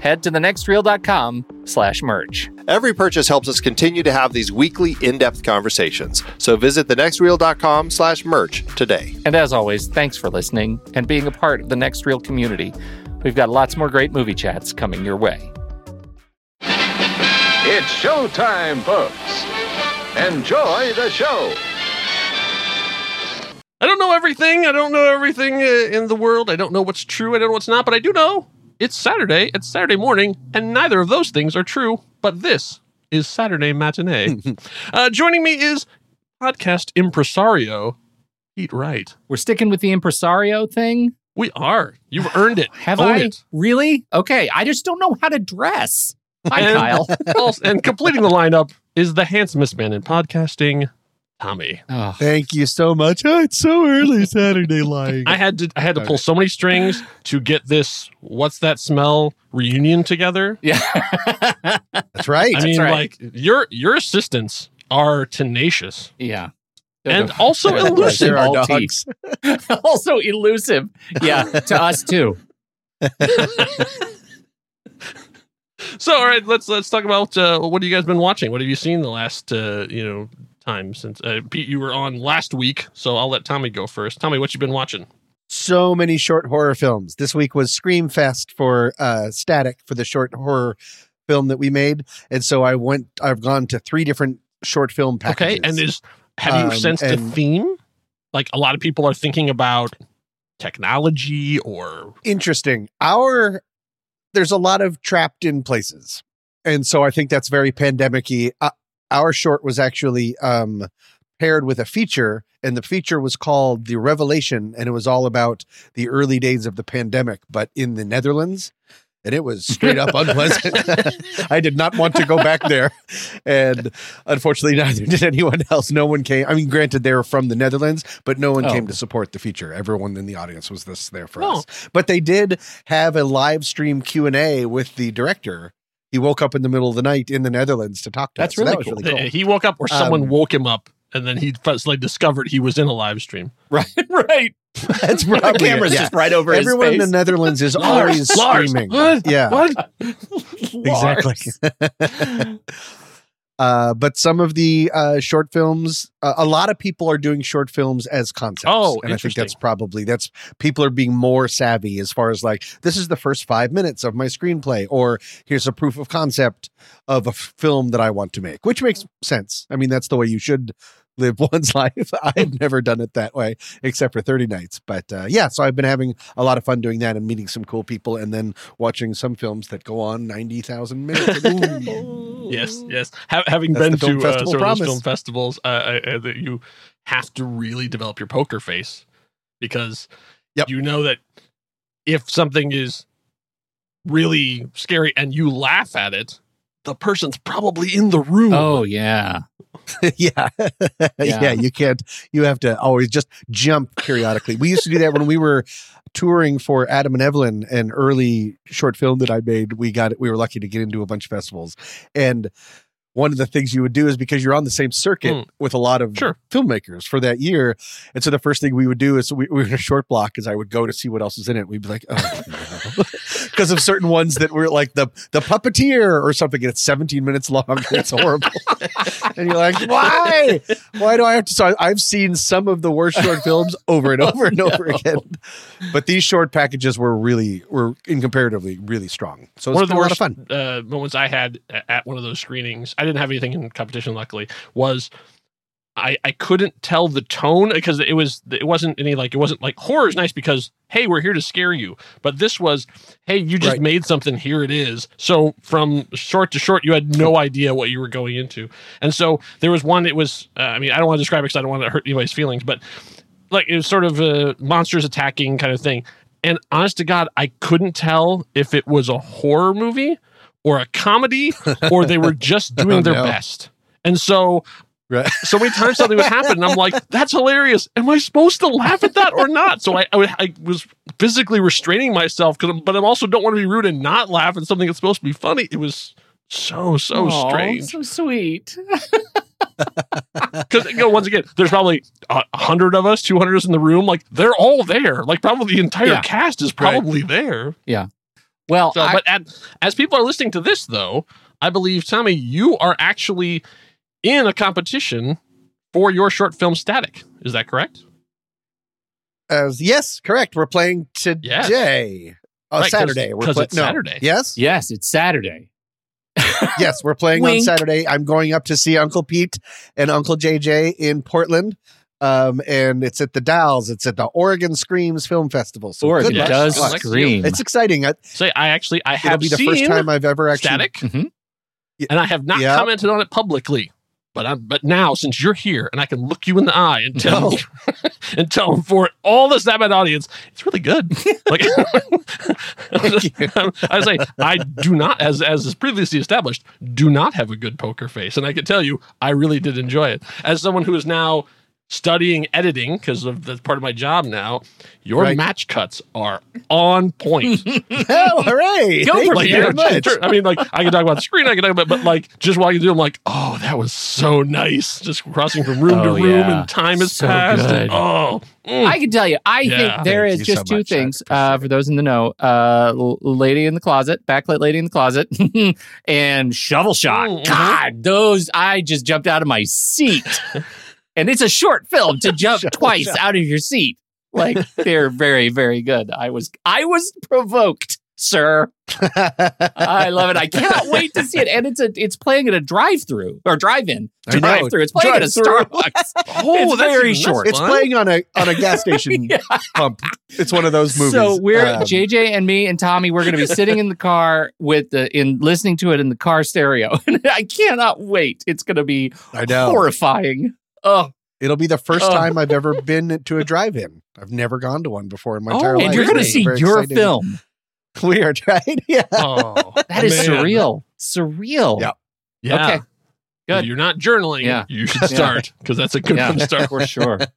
head to thenextreel.com slash merch. Every purchase helps us continue to have these weekly in-depth conversations. So visit thenextreel.com slash merch today. And as always, thanks for listening and being a part of the Next Reel community. We've got lots more great movie chats coming your way. It's showtime, folks. Enjoy the show. I don't know everything. I don't know everything uh, in the world. I don't know what's true. I don't know what's not. But I do know it's Saturday. It's Saturday morning, and neither of those things are true. But this is Saturday matinee. uh, joining me is podcast impresario Pete Wright. We're sticking with the impresario thing. We are. You've earned it. Have Own I? it. Really? Okay. I just don't know how to dress. Hi, And- Kyle. Also- and completing the lineup is the handsomest man in podcasting, Tommy. Oh, Thank you so much. Oh, it's so early Saturday lying. I had to I had to pull so many strings to get this what's that smell reunion together. yeah. That's right. I mean, right. like your your assistants are tenacious yeah. and also elusive. there all dogs. also elusive. Yeah, to us too. So, all right, let's let's talk about uh, what have you guys been watching? What have you seen the last uh, you know time since uh, Pete? You were on last week, so I'll let Tommy go first. Tommy, what you been watching? so many short horror films. This week was Scream Fest for uh, Static for the short horror film that we made, and so I went. I've gone to three different short film packages. Okay, and is have you Um, sensed a theme? Like a lot of people are thinking about technology or interesting. Our there's a lot of trapped in places. and so I think that's very pandemicy. Uh, our short was actually um, paired with a feature, and the feature was called "The Revelation," and it was all about the early days of the pandemic, but in the Netherlands. And it was straight up unpleasant. I did not want to go back there, and unfortunately, neither did anyone else. No one came. I mean, granted, they were from the Netherlands, but no one Oh. came to support the feature. Everyone in the audience was this there for Oh. us. But they did have a live stream Q and A with the director. He woke up in the middle of the night in the Netherlands to talk to That's us. So really that cool. really cool. He woke up or someone Um, woke him up and then he finally discovered he was in a live stream. Right, right. That's the camera's it. Yeah. just right over Everyone his in the. Netherlands is always Lars, screaming. what? Yeah, What? exactly. Uh, but some of the uh, short films, uh, a lot of people are doing short films as concepts. Oh, and I think that's probably that's people are being more savvy as far as like this is the first five minutes of my screenplay, or here's a proof of concept of a film that I want to make, which makes sense. I mean, that's the way you should live one's life. I've never done it that way except for 30 nights. But uh, yeah, so I've been having a lot of fun doing that and meeting some cool people and then watching some films that go on 90,000 minutes. Yes, yes. Ha- having That's been the film to uh, sort of film festivals, uh, uh, uh, that you have to really develop your poker face because Yep. you know that if something is really scary and you laugh at it, the person's probably in the room. Oh yeah. yeah. yeah. You can't, you have to always just jump periodically. We used to do that when we were touring for Adam and Evelyn, an early short film that I made. We got, it. we were lucky to get into a bunch of festivals. And one of the things you would do is because you're on the same circuit Mm. with a lot of Sure. filmmakers for that year. And so the first thing we would do is we, we were in a short block is I would go to see what else was in it. We'd be like, oh, no. Because of certain ones that were like the the puppeteer or something, and it's 17 minutes long. and It's horrible. and you're like, why? Why do I have to? So I, I've seen some of the worst short films over and over and over again. But these short packages were really were in comparatively really strong. So one of the been a lot worst of fun. Uh, moments I had at one of those screenings, I didn't have anything in competition, luckily, was I, I couldn't tell the tone because it was it wasn't any like it wasn't like horror is nice because hey we're here to scare you. But this was hey you just Right. made something. Here it is. So from short to short you had no idea what you were going into. And so there was one it was uh, I mean I don't want to describe it because I don't want to hurt anybody's feelings but like it was sort of a monsters attacking kind of thing. And honest to God I couldn't tell if it was a horror movie or a comedy or they were just doing Oh, their no. best. And so Right. so many times something would happen and i'm like that's hilarious am i supposed to laugh at that or not so i, I, I was physically restraining myself 'cause I'm- but i also don't want to be rude and not laugh at something that's supposed to be funny it was so so Aw, strange So sweet. because you know once again there's probably a hundred of us 200 of us in the room like they're all there like probably the entire Yeah. cast is probably there Yeah. Well, so I- but at, as people are listening to this though i believe tommy you are actually in a competition for your short film static is that correct As yes, correct. We're playing today. Uh, Right, 'cause- Saturday. We're 'cause pla- it's no. Saturday. Yes. yes, it's Saturday. yes, we're playing on Saturday. I'm going up to see Uncle Pete and Uncle JJ in Portland. Um, and it's at the Dalles. It's at the Oregon Screams Film Festival. So Oregon good does Good luck. Scream. It's exciting. I, Say, I actually, I have it'll have be the first time I've ever actually. Static, Mhm. and I have not Yeah. commented on it publicly. But I'm, but now since you're here and I can look you in the eye and tell No. and tell them for all the Sabbath audience, it's really good. Like I say, I do not, as as is previously established, do not have a good poker face, and I can tell you, I really did enjoy it. As someone who is now studying editing because of that's part of my job now, your Right. match cuts are on point. oh, hooray! Go Thank for you very much. sure, I mean, like I can talk about the screen, I can talk about, but like just while you do, I'm like, oh, that was so nice. Just crossing from room to Oh, room, yeah. and time has So passed. good. And, oh, mm. I can tell you, I Yeah. think there Thank is just so two much. Things uh, for those in the know. Uh, lady in the closet, backlit lady in the closet, and shovel shot. Mm, mhm. God, those I just jumped out of my seat. and it's a short film to jump Shovel twice shot. out of your seat. Like they're very, very good. I was I was provoked. sir. I love it. I cannot wait to see it. And it's a it's playing at a drive-through or drive-in. I. Drive-through. It's playing at a Starbucks. Oh, It's very short. it's playing on a on a gas station Yeah. pump. It's one of those movies. So we're Um, JJ and me and Tommy. We're going to be sitting in the car with the in listening to it in the car stereo, and I cannot wait. It's going to be I know. horrifying. Oh, It'll be the first Oh. time I've ever been to a drive-in. I've never gone to one before in my Oh, entire and life. and you're going to see your exciting. film. We are trying. Yeah. Oh, That is man. surreal. Surreal. Yep. Yeah. Okay. Good. If you're not journaling, Yeah. you should start because that's a good Yeah. one to start. for sure.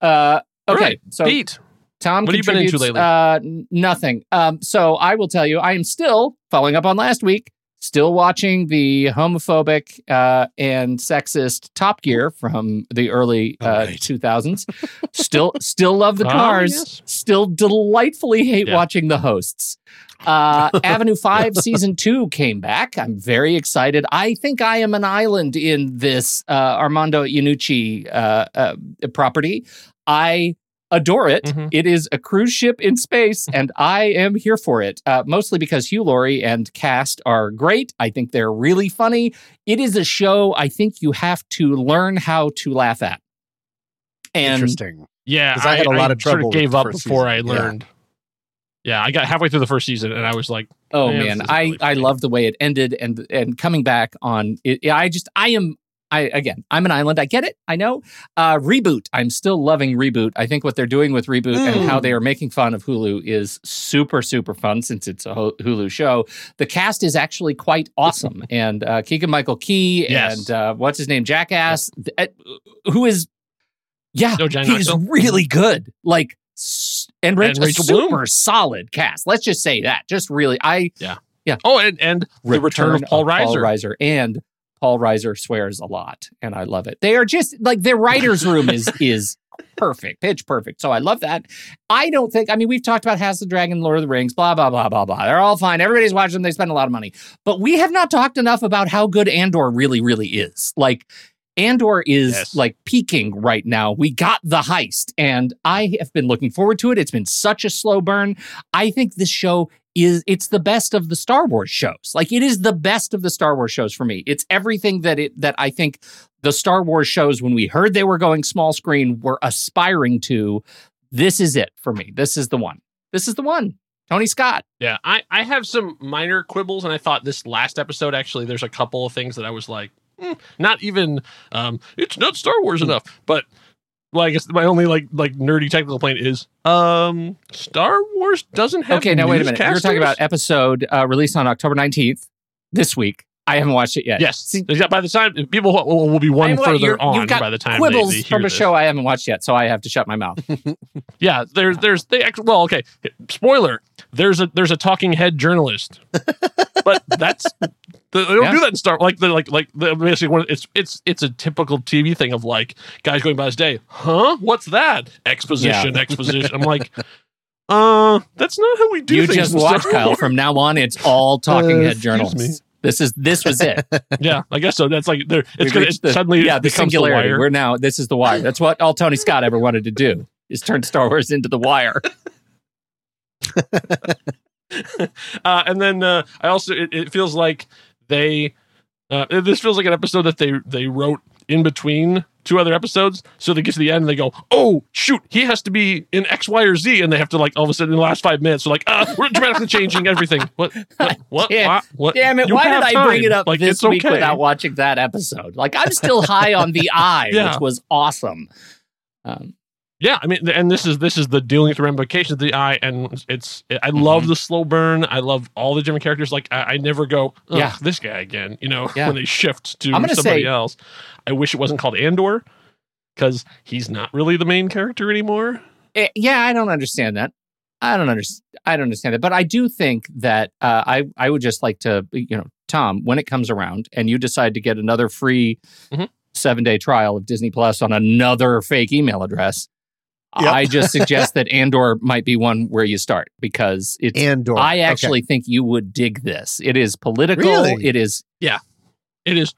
Uh, okay, Right. so Pete, Tom what have you been into lately? Uh, nothing. Um, so I will tell you, I am still following up on last week. Still watching the homophobic uh, and sexist Top Gear from the early uh, All right. 2000s. still, still love the Ah, cars. yes. Still delightfully hate Yeah. watching the hosts. Uh, Avenue 5 season 2 came back. I'm very excited. I think I am an island in this uh, Armando Iannucci uh, uh, property. I adore it. Mhm. It is a cruise ship in space, and I am here for it. Uh, mostly because Hugh Laurie and cast are great. I think they're really funny. It is a show I think you have to learn how to laugh at. And Interesting. yeah, 'Cause I had a lot of sort trouble gave up before season. I learned. Yeah. I got halfway through the first season and I was like, Oh Yeah, man, I really I love the way it ended and and coming back on it. yeah, I just I am I again I'm an island. I get it. I know. Uh, reboot. I'm still loving reboot. I think what they're doing with reboot and how Mm. they are making fun of Hulu is super super fun since it's a Hulu show. The cast is actually quite awesome, and uh, Keegan Michael Key Yes. and uh, what's his name Jackass, th- uh, who is yeah No, he's Knoxville? really good. Like. s- And, Rach- And a Rachel super Bloom? solid cast. Let's just say that. Just really, I yeah. Yeah. oh, and, and the return of Paul Reiser. and Paul Reiser swears a lot, and I love it. They are just like their writers' room is is perfect, pitch perfect. So I love that. I don't think. I mean, we've talked about House of the Dragon, Lord of the Rings, blah blah blah blah blah. They're all fine. Everybody's watching them. They spend a lot of money, but we have not talked enough about how good Andor really, really is. Like. Andor is Yes. like peaking right now. We got the heist, and I have been looking forward to it. It's been such a slow burn. I think this show is it's the best of the Star Wars shows. Like it is the best of the Star Wars shows for me. It's everything that it that I think the Star Wars shows when we heard they were going small screen were aspiring to. This is it for me. This is the one. This is the one. Tony Scott. Yeah, I, I have some minor quibbles, and I thought this last episode actually there's a couple of things that I was like, hmm, not even um, it's not Star Wars enough, but well, I guess my only like like nerdy technical complaint is um, Star Wars doesn't have Okay, now wait a minute. You're talking about episode uh, released on October 19th this week. I haven't watched it yet. yes. See, by the time people will, will be one I know what, further on you've got by the time quibbles they, they hear from a this. show I haven't watched yet, so I have to shut my mouth. Yeah, there's there's they act- well okay. Spoiler: there's a there's a talking head journalist, but that's they don't Yeah. do that in Star like the like like the, basically one it's it's it's a typical TV thing of like guys going by his day. Huh? What's that? Exposition, exposition. I'm like, uh, that's not how we do you things. just watch Kyle. Wars. From now on, it's all talking Uh, head journalists. This is this was it. yeah, I guess so. That's like there. It's gonna it the- suddenly yeah, the the singularity. wire. We're now this is the wire. That's what all Tony Scott ever wanted to do is turn Star Wars into the wire. uh, and then uh, I also it, it feels like they uh, this feels like an episode that they they wrote in between two other episodes. So they get to the end and they go, "Oh shoot, he has to be in X, Y, or Z," and they have to like all of a sudden in the last five minutes, they're like, "Ah, we're dramatically changing everything." What? What? What? Damn- what, what? Damn it! You Why did I bring it up Like, this week okay. without watching that episode? Like I'm still high on the eye, Yeah. which was awesome. Um, Yeah, I mean, and this is this is the dealing with the ramifications of the eye, and it's I love Mm-hmm. the slow burn. I love all the different characters. Like I, I never go, Yeah. this guy again. You know, Yeah. when they shift to somebody say- else. I wish it wasn't called Andor because he's not really the main character anymore. eh, yeah, I don't understand that. I don't understand. I don't understand that, but I do think that uh, I I would just like to you know Tom when it comes around and you decide to get another free Mhm. seven day trial of Disney Plus on another fake email address. Yep. I just suggest that Andor might be one where you start because it's Andor. I Okay. actually think you would dig this. It is political. Really? It is yeah. It is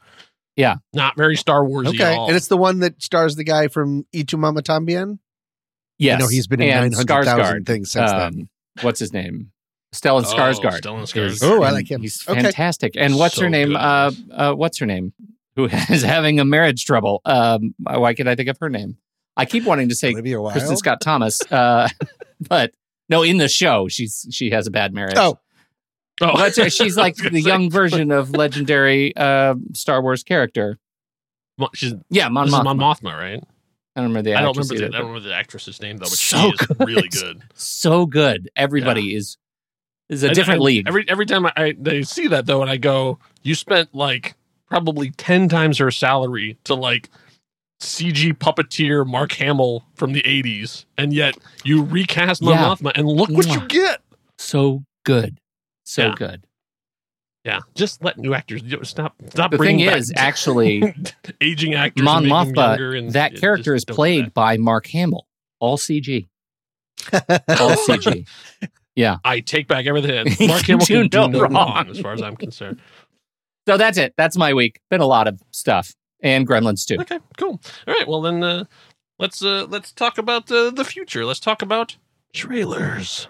Yeah. not very Star Wars. Okay, and it's the one that stars the guy from Y Tu Mama Tambien. Yes. I know he's been in and nine hundred thousand things since then. um, What's his name? Stellan Oh, Skarsgård. Stellan Skarsgård. Oh, I like him. He's Okay. fantastic. And what's So her name? Uh, uh, what's her name? Who is having a marriage trouble? Um, why can't I think of her name? I keep wanting to say Olivia Wilde. Kristin Scott Thomas, uh, but no, in the show she's she has a bad marriage. Oh, Oh, But uh, she's like I was gonna the say, young version of legendary uh, Star Wars character. Mo- She's Yeah, Mon this is Mothma. Mon Mothma, right? I don't remember the I don't remember. The, I don't remember the actress's name though, but So she is good. really good. so good. Everybody is is a different and league. Every every time I, I they see that though, and I go, "You spent like probably ten times her salary to like CG puppeteer Mark Hamill from the '80s, and yet you recast Mon Yeah. Mothma, and look what you get." so good, so Yeah. good. Yeah, just let new actors you know, stop. Stop. The thing bringing back is, actually, aging actors. Mon and making them younger Mothma, and that character is just don't do played by Mark Hamill, all CG, all CG. Yeah. I take back everything. Mark Hamill do can do no no wrong. wrong, as far as I'm concerned. So that's it. That's my week. Been a lot of stuff, and Gremlins too. Okay, cool. All right, well then, uh, let's uh, let's talk about uh, the future. Let's talk about trailers.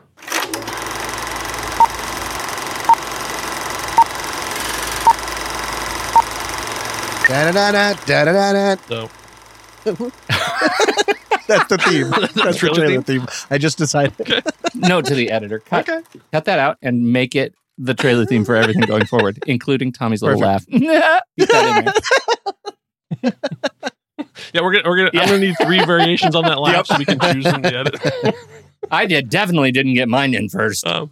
Da-da-da-da, da-da-da-da. So That's the theme. That's the trailer trailer theme. I just decided. Note to the editor: cut, Okay. cut that out and make it the trailer theme for everything going forward, including Tommy's little laugh. Keep that in there. yeah, we're gonna we're gonna Yeah. I'm gonna need three variations on that laugh so we can choose in the edit. I did definitely didn't get mine in first. um,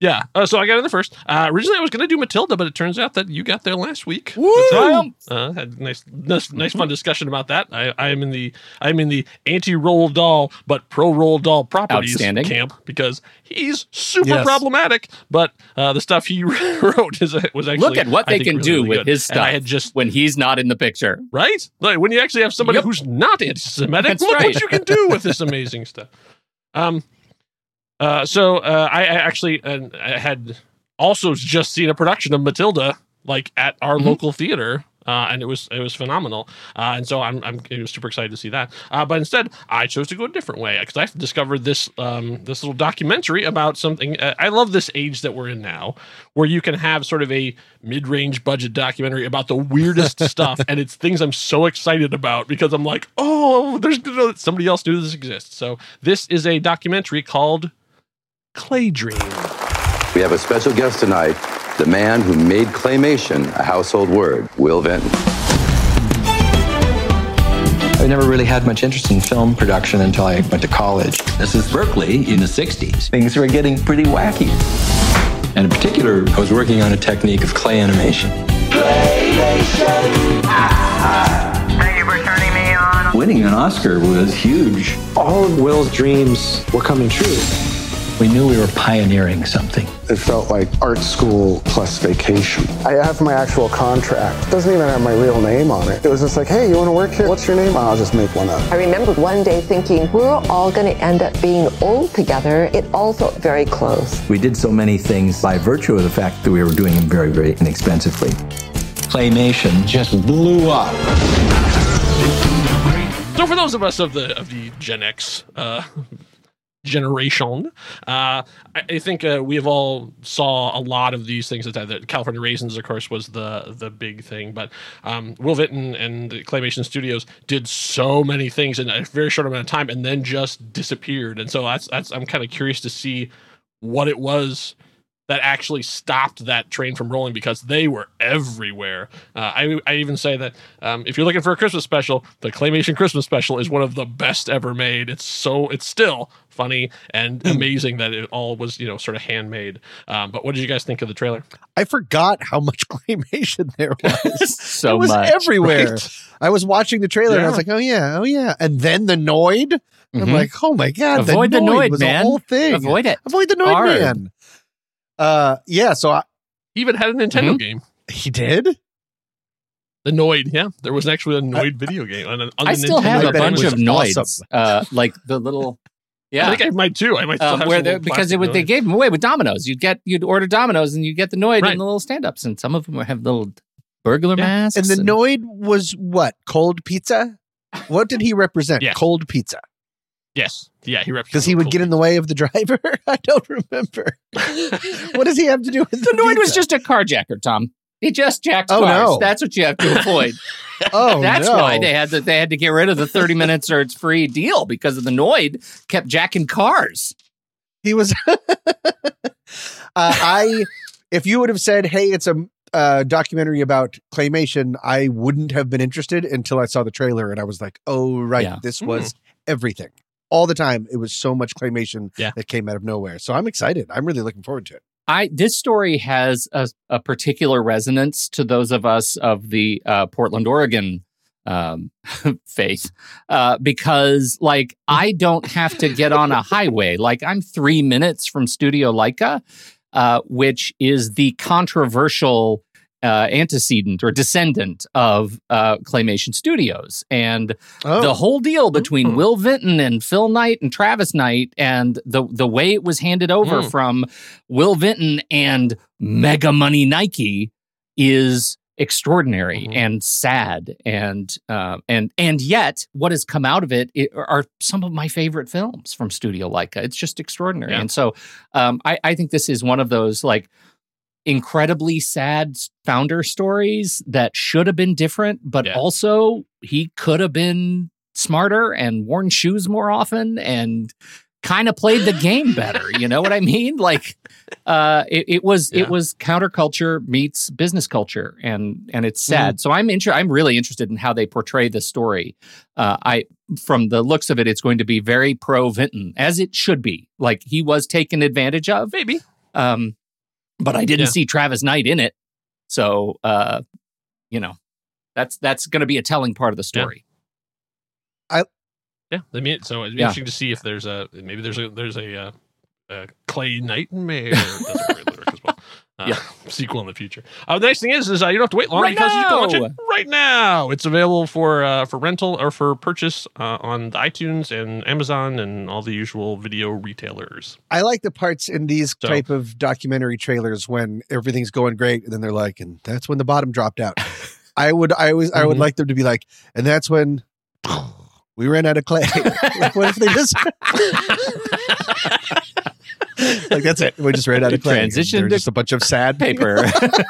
yeah, uh, so I got in the first. Uh, originally, I was gonna do Matilda, but it turns out that you got there last week. Triumph. Uh, had a nice, nice, nice, fun discussion about that. I, I am in the I'm in the anti Roald Dahl but pro Roald Dahl properties Outstanding. camp because he's super Yes. problematic. But uh, the stuff he wrote is was actually Look at what I they can really, do really with good. his And I had just when he's not in the picture. right like when you actually have somebody Yep. who's not anti-Semitic. That's look right. what you can do with this amazing stuff. Um. Uh. So uh, I, I actually uh, I had also just seen a production of Matilda like at our Mhm. local theater. Uh, and it was it was phenomenal, uh, and so I'm I'm super excited to see that. Uh, but instead, I chose to go a different way because I discovered this um, this little documentary about something. Uh, I love this age that we're in now, where you can have sort of a mid range budget documentary about the weirdest stuff, and it's things I'm so excited about because I'm like, oh, there's somebody else knew this exists. So this is a documentary called Claydream. We have a special guest tonight, the man who made claymation a household word, Will Vinton. I never really had much interest in film production until I went to college. This is Berkeley in the 60s. Things were getting pretty wacky. And in particular, I was working on a technique of clay animation. ClayMation. Thank you for turning me on. Winning an Oscar was huge. all of Will's dreams were coming true. We knew we were pioneering something. It felt like art school plus vacation. I have my actual contract. It doesn't even have my real name on it. It was just like, hey, you want to work here? What's your name? I'll just make one up. I remember one day thinking we're all going to end up being old together. It all felt very close. We did so many things by virtue of the fact that we were doing them very, very inexpensively. Claymation just blew up. So for those of us of the of the Gen X uh, generation, uh, I, think uh, we have all saw a lot of these things. That the California Raisins, of course, was the the big thing. But um, Will Vinton and the Claymation Studios did so many things in a very short amount of time, and then just disappeared. And so that's that's I'm kind of curious to see what it was that actually stopped that train from rolling because they were everywhere. Uh, I, I even say that um, if you're looking for a Christmas special, the Claymation Christmas special is one of the best ever made. It's so it's still funny and amazing that it all was you know sort of handmade. Um, but what did you guys think of the trailer? I forgot how much claymation there was. So it was much. everywhere. Right? I was watching the trailer and I was like, oh yeah, oh yeah. And then the Noid. I'm Mhm. like, oh my God. Avoid the the Noid, Noid, was man. a whole thing. Avoid it. Avoid the Noid Hard. man. Uh, yeah, so I, Even had a Nintendo Mhm. game. he did. The Noid, yeah, there was actually a Noid video game. On, on I the still Nintendo have I a bet it bunch of noids, awesome. uh, like the little. Yeah, I think I might too. I might still have where some they because it plastic would, they gave them away with Domino's. You'd get you'd order Domino's and you get the Noid Right. and the little stand ups, and some of them have little burglar Yeah. masks. And the Noid was what? Cold pizza? What did he represent? Yeah. Cold pizza. Yes. Yeah, he because he would get in the way of the driver. I don't remember. what does he have to do with The Noid was just a carjacker, Tom. He just jacked Oh, cars. no. That's what you have to avoid. Oh, That's no. why they had to they had to get rid of the 30 minutes or it's free deal because of the Noid kept jacking cars. He was. uh, I, if you would have said, "Hey, it's a uh, documentary about claymation," I wouldn't have been interested until I saw the trailer, and I was like, "Oh, right, Yeah. this was everything." All the time, it was so much claymation Yeah. that came out of nowhere. So I'm excited. I'm really looking forward to it. I this story has a, a particular resonance to those of us of the uh, Portland, Oregon um, faith, uh, because like I don't have to get on a highway. Like I'm three minutes from Studio Laika, uh, which is the controversial uh, antecedent or descendant of uh, Claymation Studios, and Oh. the whole deal between Mm. Will Vinton and Phil Knight and Travis Knight, and the the way it was handed over Mm. from Will Vinton and Mega Money Nike is extraordinary Mhm. and sad and uh, and and yet what has come out of it, i- are some of my favorite films from Studio Laika. It's just extraordinary, Yeah. and so um, I, I think this is one of those like incredibly sad founder stories that should have been different, but Yeah. also he could have been smarter and worn shoes more often and kind of played the game better. You know what I mean? Like uh it, it was Yeah. it was counterculture meets business culture and and it's sad. So I'm inter- I'm really interested in how they portray the story. Uh I from the looks of it, it's going to be very pro Vinton, as it should be. Like he was taken advantage of. Maybe. Um, but I didn't Yeah. see Travis Knight in it. So, uh, you know, that's that's going to be a telling part of the story. Yeah, I mean, so it'd be Yeah. interesting to see if there's a maybe there's a there's a, uh, a Clay Nightmare that's a great lyric as well. Uh, Yeah. sequel in the future. Uh, the nice thing is, is uh, you don't have to wait long Right because you can watch now! it right now. It's available for uh, for rental or for purchase uh, on the iTunes and Amazon and all the usual video retailers. I like the parts in these So- type of documentary trailers when everything's going great, and then they're like, and that's when the bottom dropped out. I would, I always, I would Mhm. like them to be like, and that's when we ran out of clay. like, what if they just like that's it? We just ran out of clay. Transition to just a bunch of sad Paper.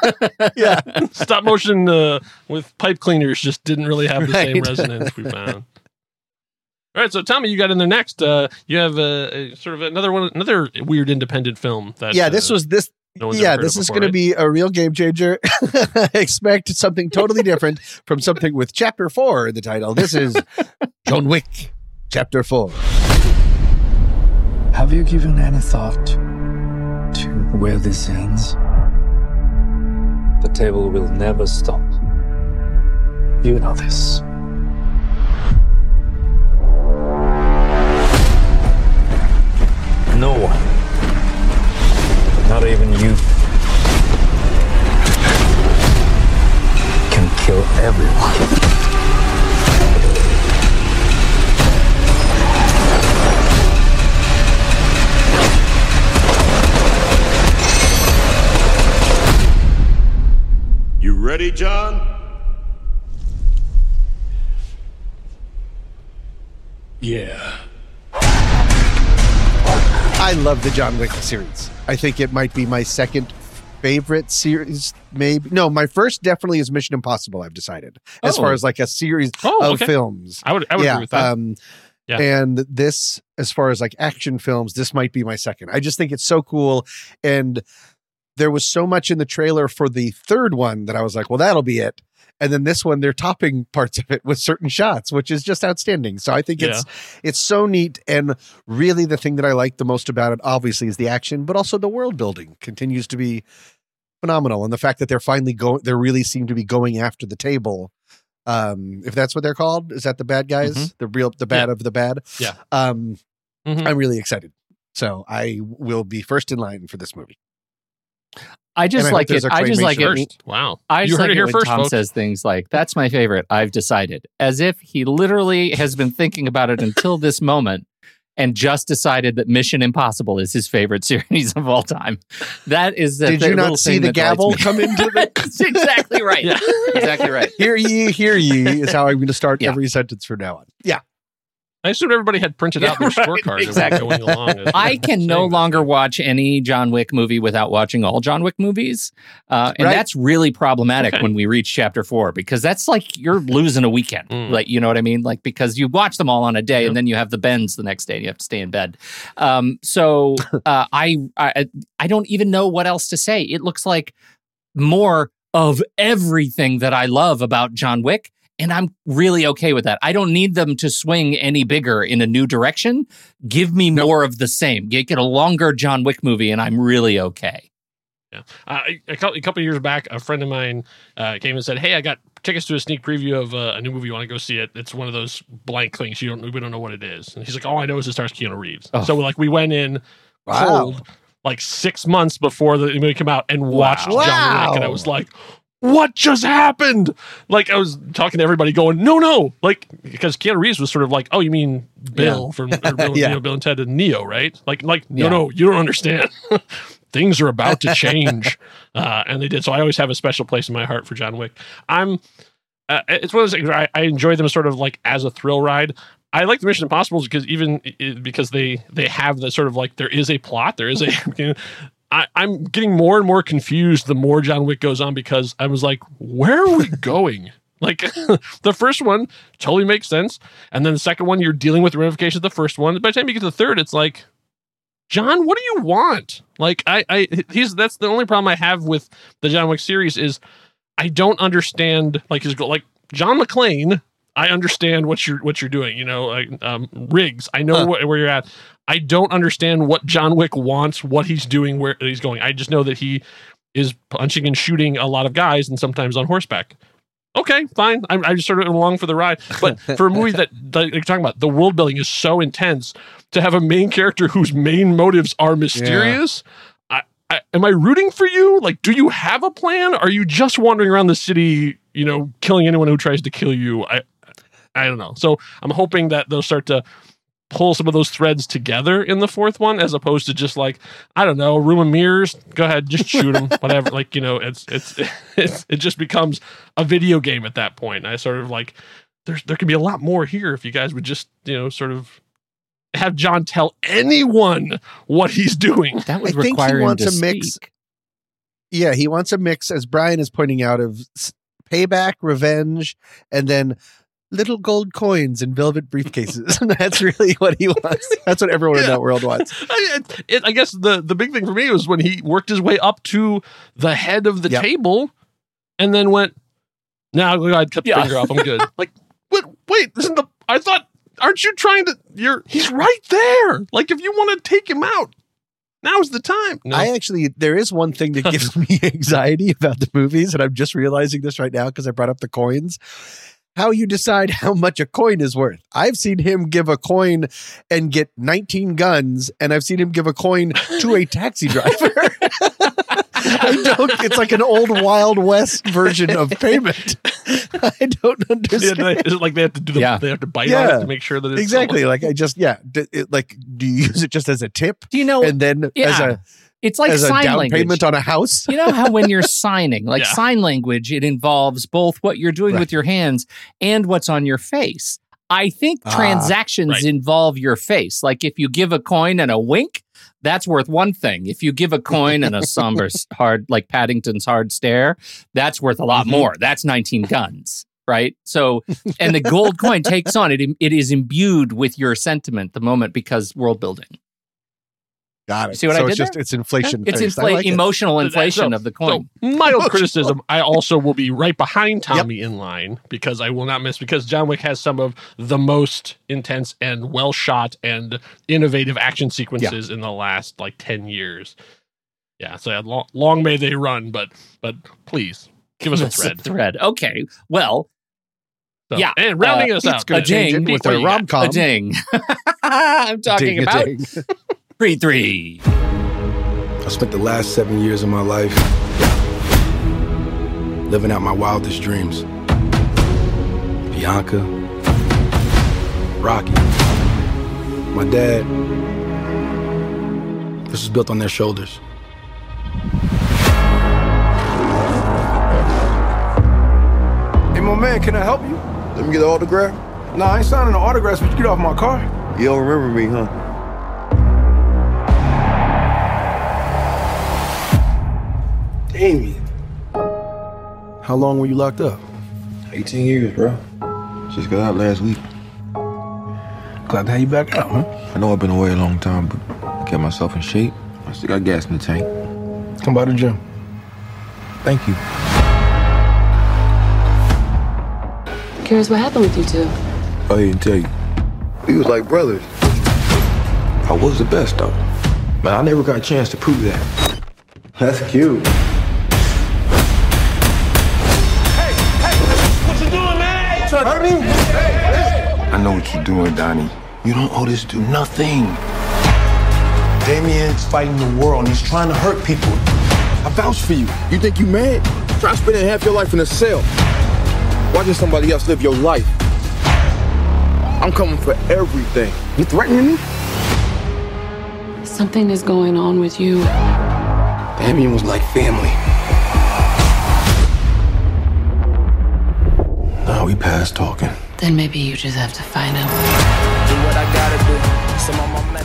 yeah, Stop motion uh, with pipe cleaners just didn't really have the same resonance we found. All right, so Tommy, you got in there next. Uh, you have uh, a, sort of another one, another weird independent film. That yeah. This uh, was this. no yeah, this of is before, going to be a real game changer. Expect something totally different from something with chapter four in the title. This is John Wick, chapter four. Have you given any thought to where this ends? The table will never stop. You know this. No one, not even you, can kill everyone. Ready, John? Yeah. I love the John Wick series. I think it might be my second favorite series. Maybe no, my first definitely is Mission Impossible. I've decided as Oh. far as like a series Oh, of okay. films. I would, I would yeah, agree with that. Um, Yeah. And this, as far as like action films, this might be my second. I just think it's so cool. And there was so much in the trailer for the third one that I was like, well, that'll be it. And then this one, they're topping parts of it with certain shots, which is just outstanding. So I think it's it's so neat. And really the thing that I like the most about it, obviously, is the action, but also the world building continues to be phenomenal. And the fact that they're finally going they really seem to be going after the table. Um, if that's what they're called, is that the bad guys? Mhm. The real the bad Yeah. of the bad? Yeah. Um Mhm. I'm really excited. So I will be first in line for this movie. I just I like it. I just claymation like it. First. Wow. I You just heard like it it here when first, Tom folks. says things like, "That's my favorite. I've decided," as if he literally has been thinking about it until this moment and just decided that Mission Impossible is his favorite series of all time. That is. The Did th- you not see the that gavel come into the That's exactly right. Yeah. Exactly right. hear ye, hear ye is how I'm going to start Yeah. every sentence from now on. Yeah. I assumed everybody had printed out their Yeah, right, scorecard exactly. going along. as- I can no longer watch any John Wick movie without watching all John Wick movies. Uh, and Right. that's really problematic Okay. when we reach chapter four because that's like you're losing a weekend. Mm. Like, you know what I mean? Like, because you watch them all on a day and then you have the bends the next day and you have to stay in bed. Um, so uh, I, I, I don't even know what else to say. It looks like more of everything that I love about John Wick. And I'm really okay with that. I don't need them to swing any bigger in a new direction. Give me more of the same. Get, get a longer John Wick movie, and I'm really okay. Yeah. Uh, a, couple, a couple years back, a friend of mine uh, came and said, "Hey, I got tickets to a sneak preview of uh, a new movie. You want to go see it? It's one of those blank things. You don't we don't know what it is." And he's like, "All I know is it stars Keanu Reeves." Oh. So like we went in Wow. cold, like six months before the movie came out, and watched John Wick, and I was like. What just happened? Like I was talking to everybody, going, "No, no!" Like because Keanu Reeves was sort of like, "Oh, you mean Bill from or Bill, Yeah. you know, Bill and Ted and Neo, right?" Like, like no, Yeah. no, you don't understand. Things are about to change, uh, and they did. So I always have a special place in my heart for John Wick. I'm. Uh, it's one of those things where I, I enjoy them sort of like as a thrill ride. I like the Mission Impossible because even because they they have the sort of like there is a plot, there is a. I, I'm getting more and more confused the more John Wick goes on because I was like, where are we going? Like the first one totally makes sense, and then the second one you're dealing with the ramifications of the first one. By the time you get to the third, it's like, John, what do you want? Like I, I he's that's the only problem I have with the John Wick series is I don't understand like his goal. Like John McClane, I understand what you're what you're doing. You know, like um, Riggs, I know Huh. wh- where you're at. I don't understand what John Wick wants, what he's doing, where he's going. I just know that he is punching and shooting a lot of guys, and sometimes on horseback. Okay, fine. I'm, I'm just sort of along for the ride. But for a movie that, that you're talking about, the world building is so intense to have a main character whose main motives are mysterious. I, I, am I rooting for you? Like, do you have a plan? Are you just wandering around the city, you know, killing anyone who tries to kill you? I, I don't know. So I'm hoping that they'll start to pull some of those threads together in the fourth one, as opposed to just like I don't know, room of mirrors. Go ahead, just shoot them, whatever. Like you know, it's it's it's it just becomes a video game at that point. I sort of like there's there can be a lot more here if you guys would just you know sort of have John tell anyone what he's doing. That would I think require he him to a mix. speak. Yeah, he wants a mix, as Brian is pointing out, of payback, revenge, and then little gold coins in velvet briefcases. And that's really what he wants. That's what everyone in that world wants. I, it, it, I guess the the big thing for me was when he worked his way up to the head of the Yep. table, and then went, "Now go ahead, cut the Yeah. finger off. I'm good." like, wait, wait, isn't the? I thought, aren't you trying to? You're he's right there. Like, if you want to take him out, now's the time. No. I actually, there is one thing that gives me anxiety about the movies, and I'm just realizing this right now because I brought up the coins. How you decide how much a coin is worth. I've seen him give a coin and get 19 guns, and I've seen him give a coin to a taxi driver. I don't, it's like an old Wild West version of payment. I don't Yeah, understand. they- is it like they have to do the, Yeah. they have to bite on it to make sure that it's Exactly. Like I just, yeah. D- it, like, do you use it just as a tip? Do you know? and then as a it's like as a sign language. payment on a house? you know how when you're signing, like Yeah. sign language, it involves both what you're doing Right. with your hands and what's on your face. I think Ah, transactions right. involve your face. Like if you give a coin and a wink, that's worth one thing. If you give a coin and a somber, hard, like Paddington's hard stare, that's worth a lot Mhm. more. That's 19 guns, right? So, and the gold coin takes on it. It is imbued with your sentiment the moment because world building. Got it. See what so I it's did just there? it's inflation. It's based. I inflate like it. emotional inflation So- of the coin. So mild criticism. I also will be right behind Tommy in line because I will not miss because John Wick has some of the most intense and well shot and innovative action sequences in the last like ten years. Yeah, so yeah, long, long may they run, but but please give us a That's the thread. thread. Okay. Well, So- yeah, and rounding uh, us It's out, a change ding with a do rom com. a ding. I'm talking Ding a about ding. three three. I spent the last seven years of my life living out my wildest dreams. Bianca, Rocky, my dad. This was built on their shoulders. Hey, my man, can I help you? Let me get an autograph. Nah, I ain't signing the autographs, but you get off my car. You don't remember me, huh? Damian. How long were you locked up? 18 years, bro. Just got out last week. Glad to have you back out, huh? I know I've been away a long time, but I kept myself in shape. I still got gas in the tank. Come by the gym. Thank you. Curious what happened with you two? I didn't tell you. We was like brothers. I was the best, though. But I never got a chance to prove that. That's cute. Man? Trying to hurt me? I know what you're doing, Donnie. You don't owe this dude nothing. Damian's fighting the world and he's trying to hurt people. I vouch for you. You think you mad? Try spending half your life in a cell. Watching somebody else live your life. I'm coming for everything. You threatening me? Something is going on with you. Damien was like family. We past talking. Then maybe you just have to find out.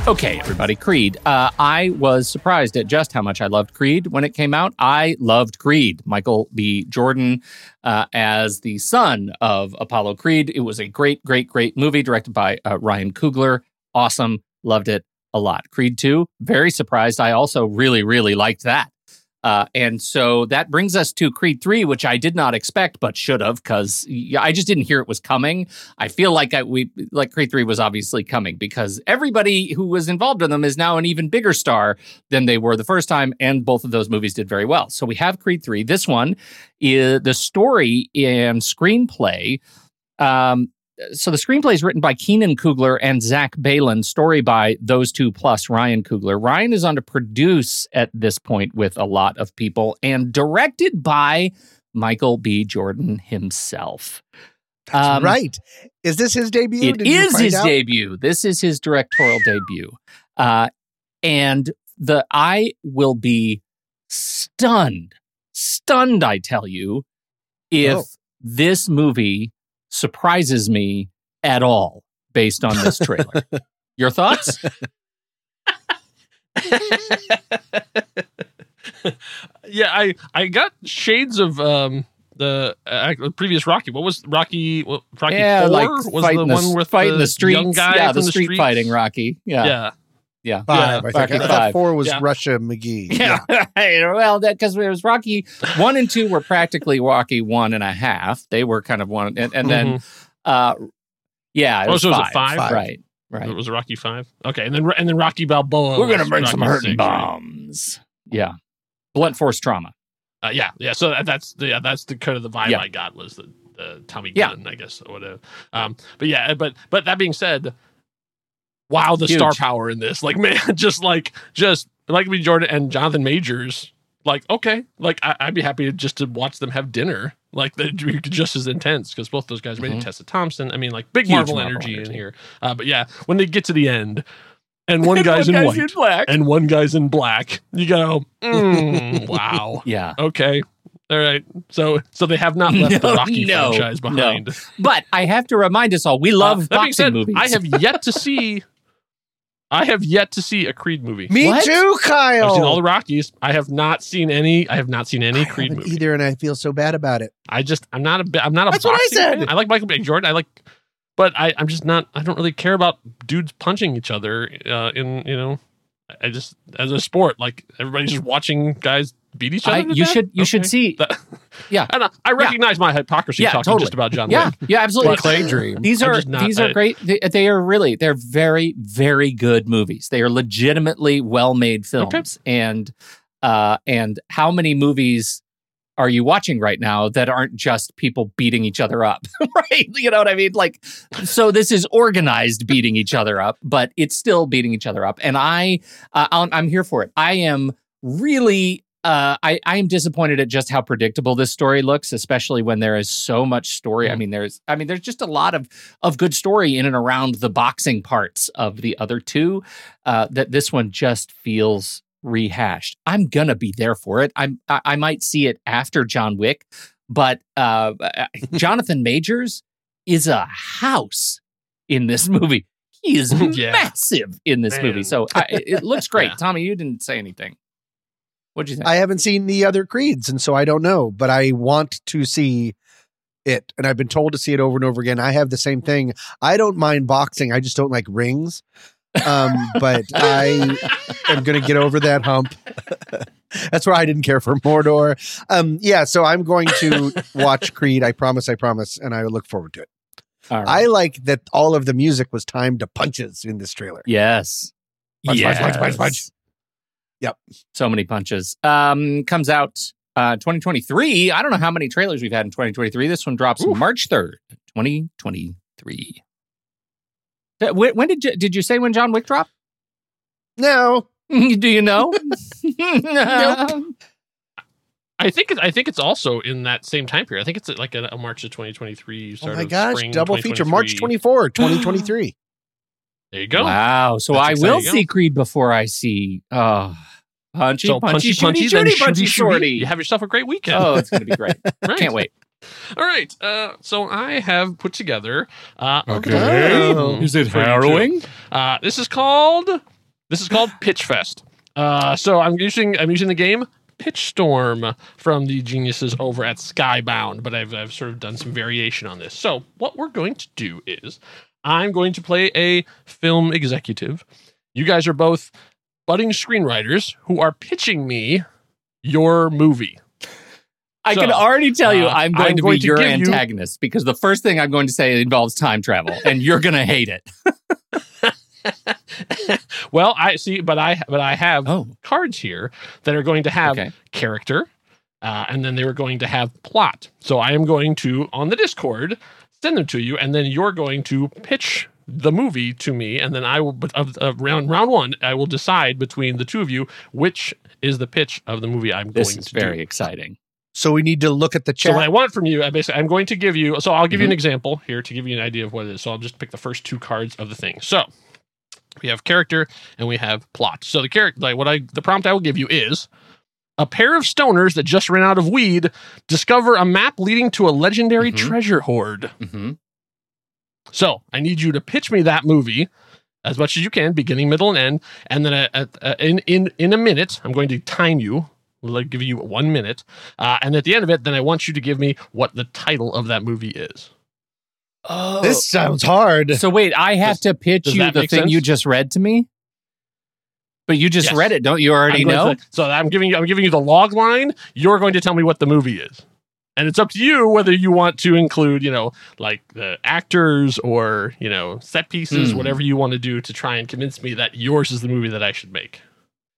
Okay, everybody, Creed. Uh, I was surprised at just how much I loved Creed when it came out. I loved Creed. Michael B. Jordan uh, as the son of Apollo Creed. It was a great, great, great movie directed by uh, Ryan Coogler. Awesome. Loved it a lot. Creed 2, very surprised. I also really, really liked that. Uh, and so that brings us to Creed 3, which I did not expect, but should have, because I just didn't hear it was coming. I feel like I, we like Creed 3 was obviously coming because everybody who was involved in them is now an even bigger star than they were the first time, and both of those movies did very well. So we have Creed 3. This one is the story and screenplay. Um, so the screenplay is written by Keenan Coogler and Zach Baylin, story by those two plus Ryan Coogler. Ryan is on to produce at this point with a lot of people and directed by Michael B. Jordan himself. That's Um, right. Is this his debut? It Did is his out? debut. This is his directorial debut. Uh, and the I will be stunned, stunned, I tell you, if Oh. this movie surprises me at all based on this trailer. Your thoughts? yeah, I I got shades of um the uh, previous Rocky. What was Rocky? What, Rocky yeah, Four like was the fighting one with fighting the, the streets. young guy yeah, from the street streets? fighting Rocky. Yeah, Yeah. Yeah. Five, Yeah, I think. Rocky I thought four was Yeah. Russia McGee. Yeah, right. well, that because it was Rocky one and two were practically Rocky one and a half. They were kind of one, and, and then, uh, yeah, it Oh, was so was five. it five? Right, right. It was Rocky Five. Okay, and then and then Rocky Balboa. We're gonna was bring some hurting six, right? bombs. Yeah, blunt force trauma. Uh, yeah, yeah. So that- that's the yeah, that's the kind of the vibe Yeah. I got was the, the Tommy Yeah. I guess, or whatever. Um, but yeah, but but that being said, wow, the Huge. star power in this, like man, just like just like me, Jordan and Jonathan Majors. Like okay, like I, I'd be happy to just to watch them have dinner. Like they're just as intense because both those guys made Mhm. Tessa Thompson. I mean, like big Marvel, Marvel energy, in here. Uh, but yeah, when they get to the end. And one guy's in guy's white, in black. and one guy's in black. You go, mm, wow. Yeah, Okay. All right. So so they have not left the No, Rocky no, franchise no. behind. but I have to remind us all: we love Uh, boxing said, movies. I have yet to see I have yet to see a Creed movie. Me What? too, Kyle. I've seen all the Rockies. I have not seen any I have not seen any I Creed haven't movie. either, and I feel so bad about it. I just I'm not a bi- I'm not a That's what I boxing said. fan. I like Michael B. Jordan. I like but I, I'm just not I don't really care about dudes punching each other uh, in you know I just as a sport, like everybody's just watching guys beat each other. I- you death? should- you should see- That- Yeah. and I, I recognize my hypocrisy Yeah, talking totally. just about John Yeah, Wick. yeah, absolutely. But- Claydream. These are not- these are I- great. They, they are really they're very very good movies. They are legitimately well made films. And uh and how many movies are you watching right now that aren't just people beating each other up? right? You know what I mean? Like so this is organized beating each other up, but it's still beating each other up. And I uh, I'm, I'm here for it. I am really uh, I, I am disappointed at just how predictable this story looks, especially when there is so much story. I mean, there's I mean, there's just a lot of of good story in and around the boxing parts of the other two. Uh, that this one just feels rehashed. I'm gonna be there for it. I'm I, I might see it after John Wick, but uh, Jonathan Majors is a house in this movie. He is Yeah. massive in this movie. So I, it it looks great. Yeah. Tommy, you didn't say anything. What'd you think? I haven't seen the other creeds, and so I don't know, but I want to see it. And I've been told to see it over and over again. I have the same thing. I don't mind boxing. I just don't like rings. Um, but I am going to get over that hump. That's why I didn't care for Mordor. Um, yeah, so I'm going to watch Creed. I promise, I promise, and I look forward to it. All right. I like that all of the music was timed to punches in this trailer. yes. Punch, punch, punch, punch, punch. Yep. So many punches. Um, comes out uh 2023. I don't know how many trailers we've had in 2023. This one drops March 3rd, 2023. Uh, When, when did you, did you say when John Wick dropped? No. Do you know? I think it, I think it's also in that same time period. I think it's like a, a March of 2023. Oh my of gosh, double feature March 2023. 24, 2023. There you go. Wow. So That's I will exciting. see Creed before I see uh punchy, So punchy, punchy, then shooty, punchy, shooty, shooty. shorty. You have yourself a great weekend. Oh, it's gonna be great. Right. Can't wait. All right. Uh, so I have put together. Uh, a Okay. game Is it for you two. harrowing? Uh, this is called. This is called Pitchfest. Uh, so I'm using I'm using the game Pitch Storm from the geniuses over at Skybound, but I've I've sort of done some variation on this. So what we're going to do is I'm going to play a film executive. You guys are both budding screenwriters who are pitching me your movie. I So, can already tell you uh, I'm going I'm to going be to your give you- antagonist because the first thing I'm going to say involves time travel and you're going to hate it. well, I see, but I but I have Oh. cards here that are going to have Okay. character, uh, and then they were going to have plot. So I am going to on the Discord send them to you, and then you're going to pitch the movie to me, and then I will but of, of round round one I will decide between the two of you which is the pitch of the movie I'm This going is to very do. exciting. So we need to look at the So what I want from you, I basically, I'm going to give you. So I'll give Mm-hmm. you an example here to give you an idea of what it is. So I'll just pick the first two cards of the thing. So we have character and we have plot. So the character, like what I, the prompt I will give you is a pair of stoners that just ran out of weed discover a map leading to a legendary Mhm. treasure hoard. hmm So I need you to pitch me that movie as much as you can, beginning, middle, and end. And then uh, at, uh, in in in a minute, I'm going to time you. We'll give you one minute, uh, and at the end of it, then I want you to give me what the title of that movie is. Oh. this sounds hard. So wait, I have Does- to pitch you the thing sense? you just read to me? But you just Yes. read it, don't you already know? to- so I'm giving you I'm giving you the log line. You're going to tell me what the movie is. And it's up to you whether you want to include, you know, like the actors or, you know, set pieces, Hmm. whatever you want to do to try and convince me that yours is the movie that I should make.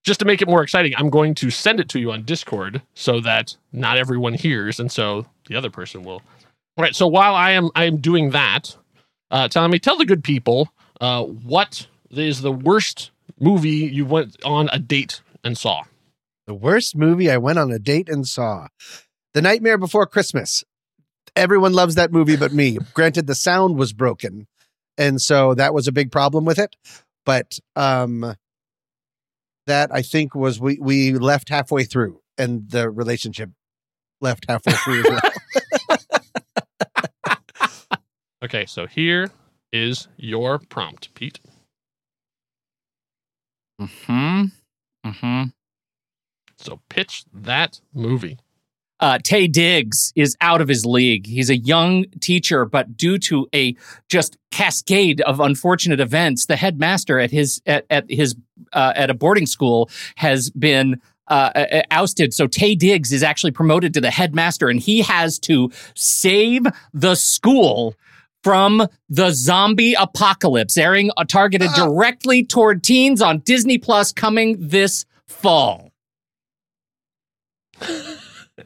Just to make it more exciting, I'm going to send it to you on Discord so that not everyone hears and so the other person will. All right, so while I am I am doing that, uh tell me tell the good people uh what is the worst movie you went on a date and saw. The worst movie I went on a date and saw. The Nightmare Before Christmas. Everyone loves that movie but me. Granted, the sound was broken. And so that was a big problem with it. But um that I think was we we left halfway through and the relationship left halfway through as well. Okay, so here is your prompt, Pete. Hmm. Hmm. So pitch that movie. uh, Taye Diggs is out of his league. He's a young teacher, but due to a just cascade of unfortunate events, the headmaster at his at, at his uh, at a boarding school has been. Uh, ousted. So Taye Diggs is actually promoted to the headmaster, and he has to save the school from the zombie apocalypse, airing uh, targeted directly toward teens on Disney Plus, coming this fall.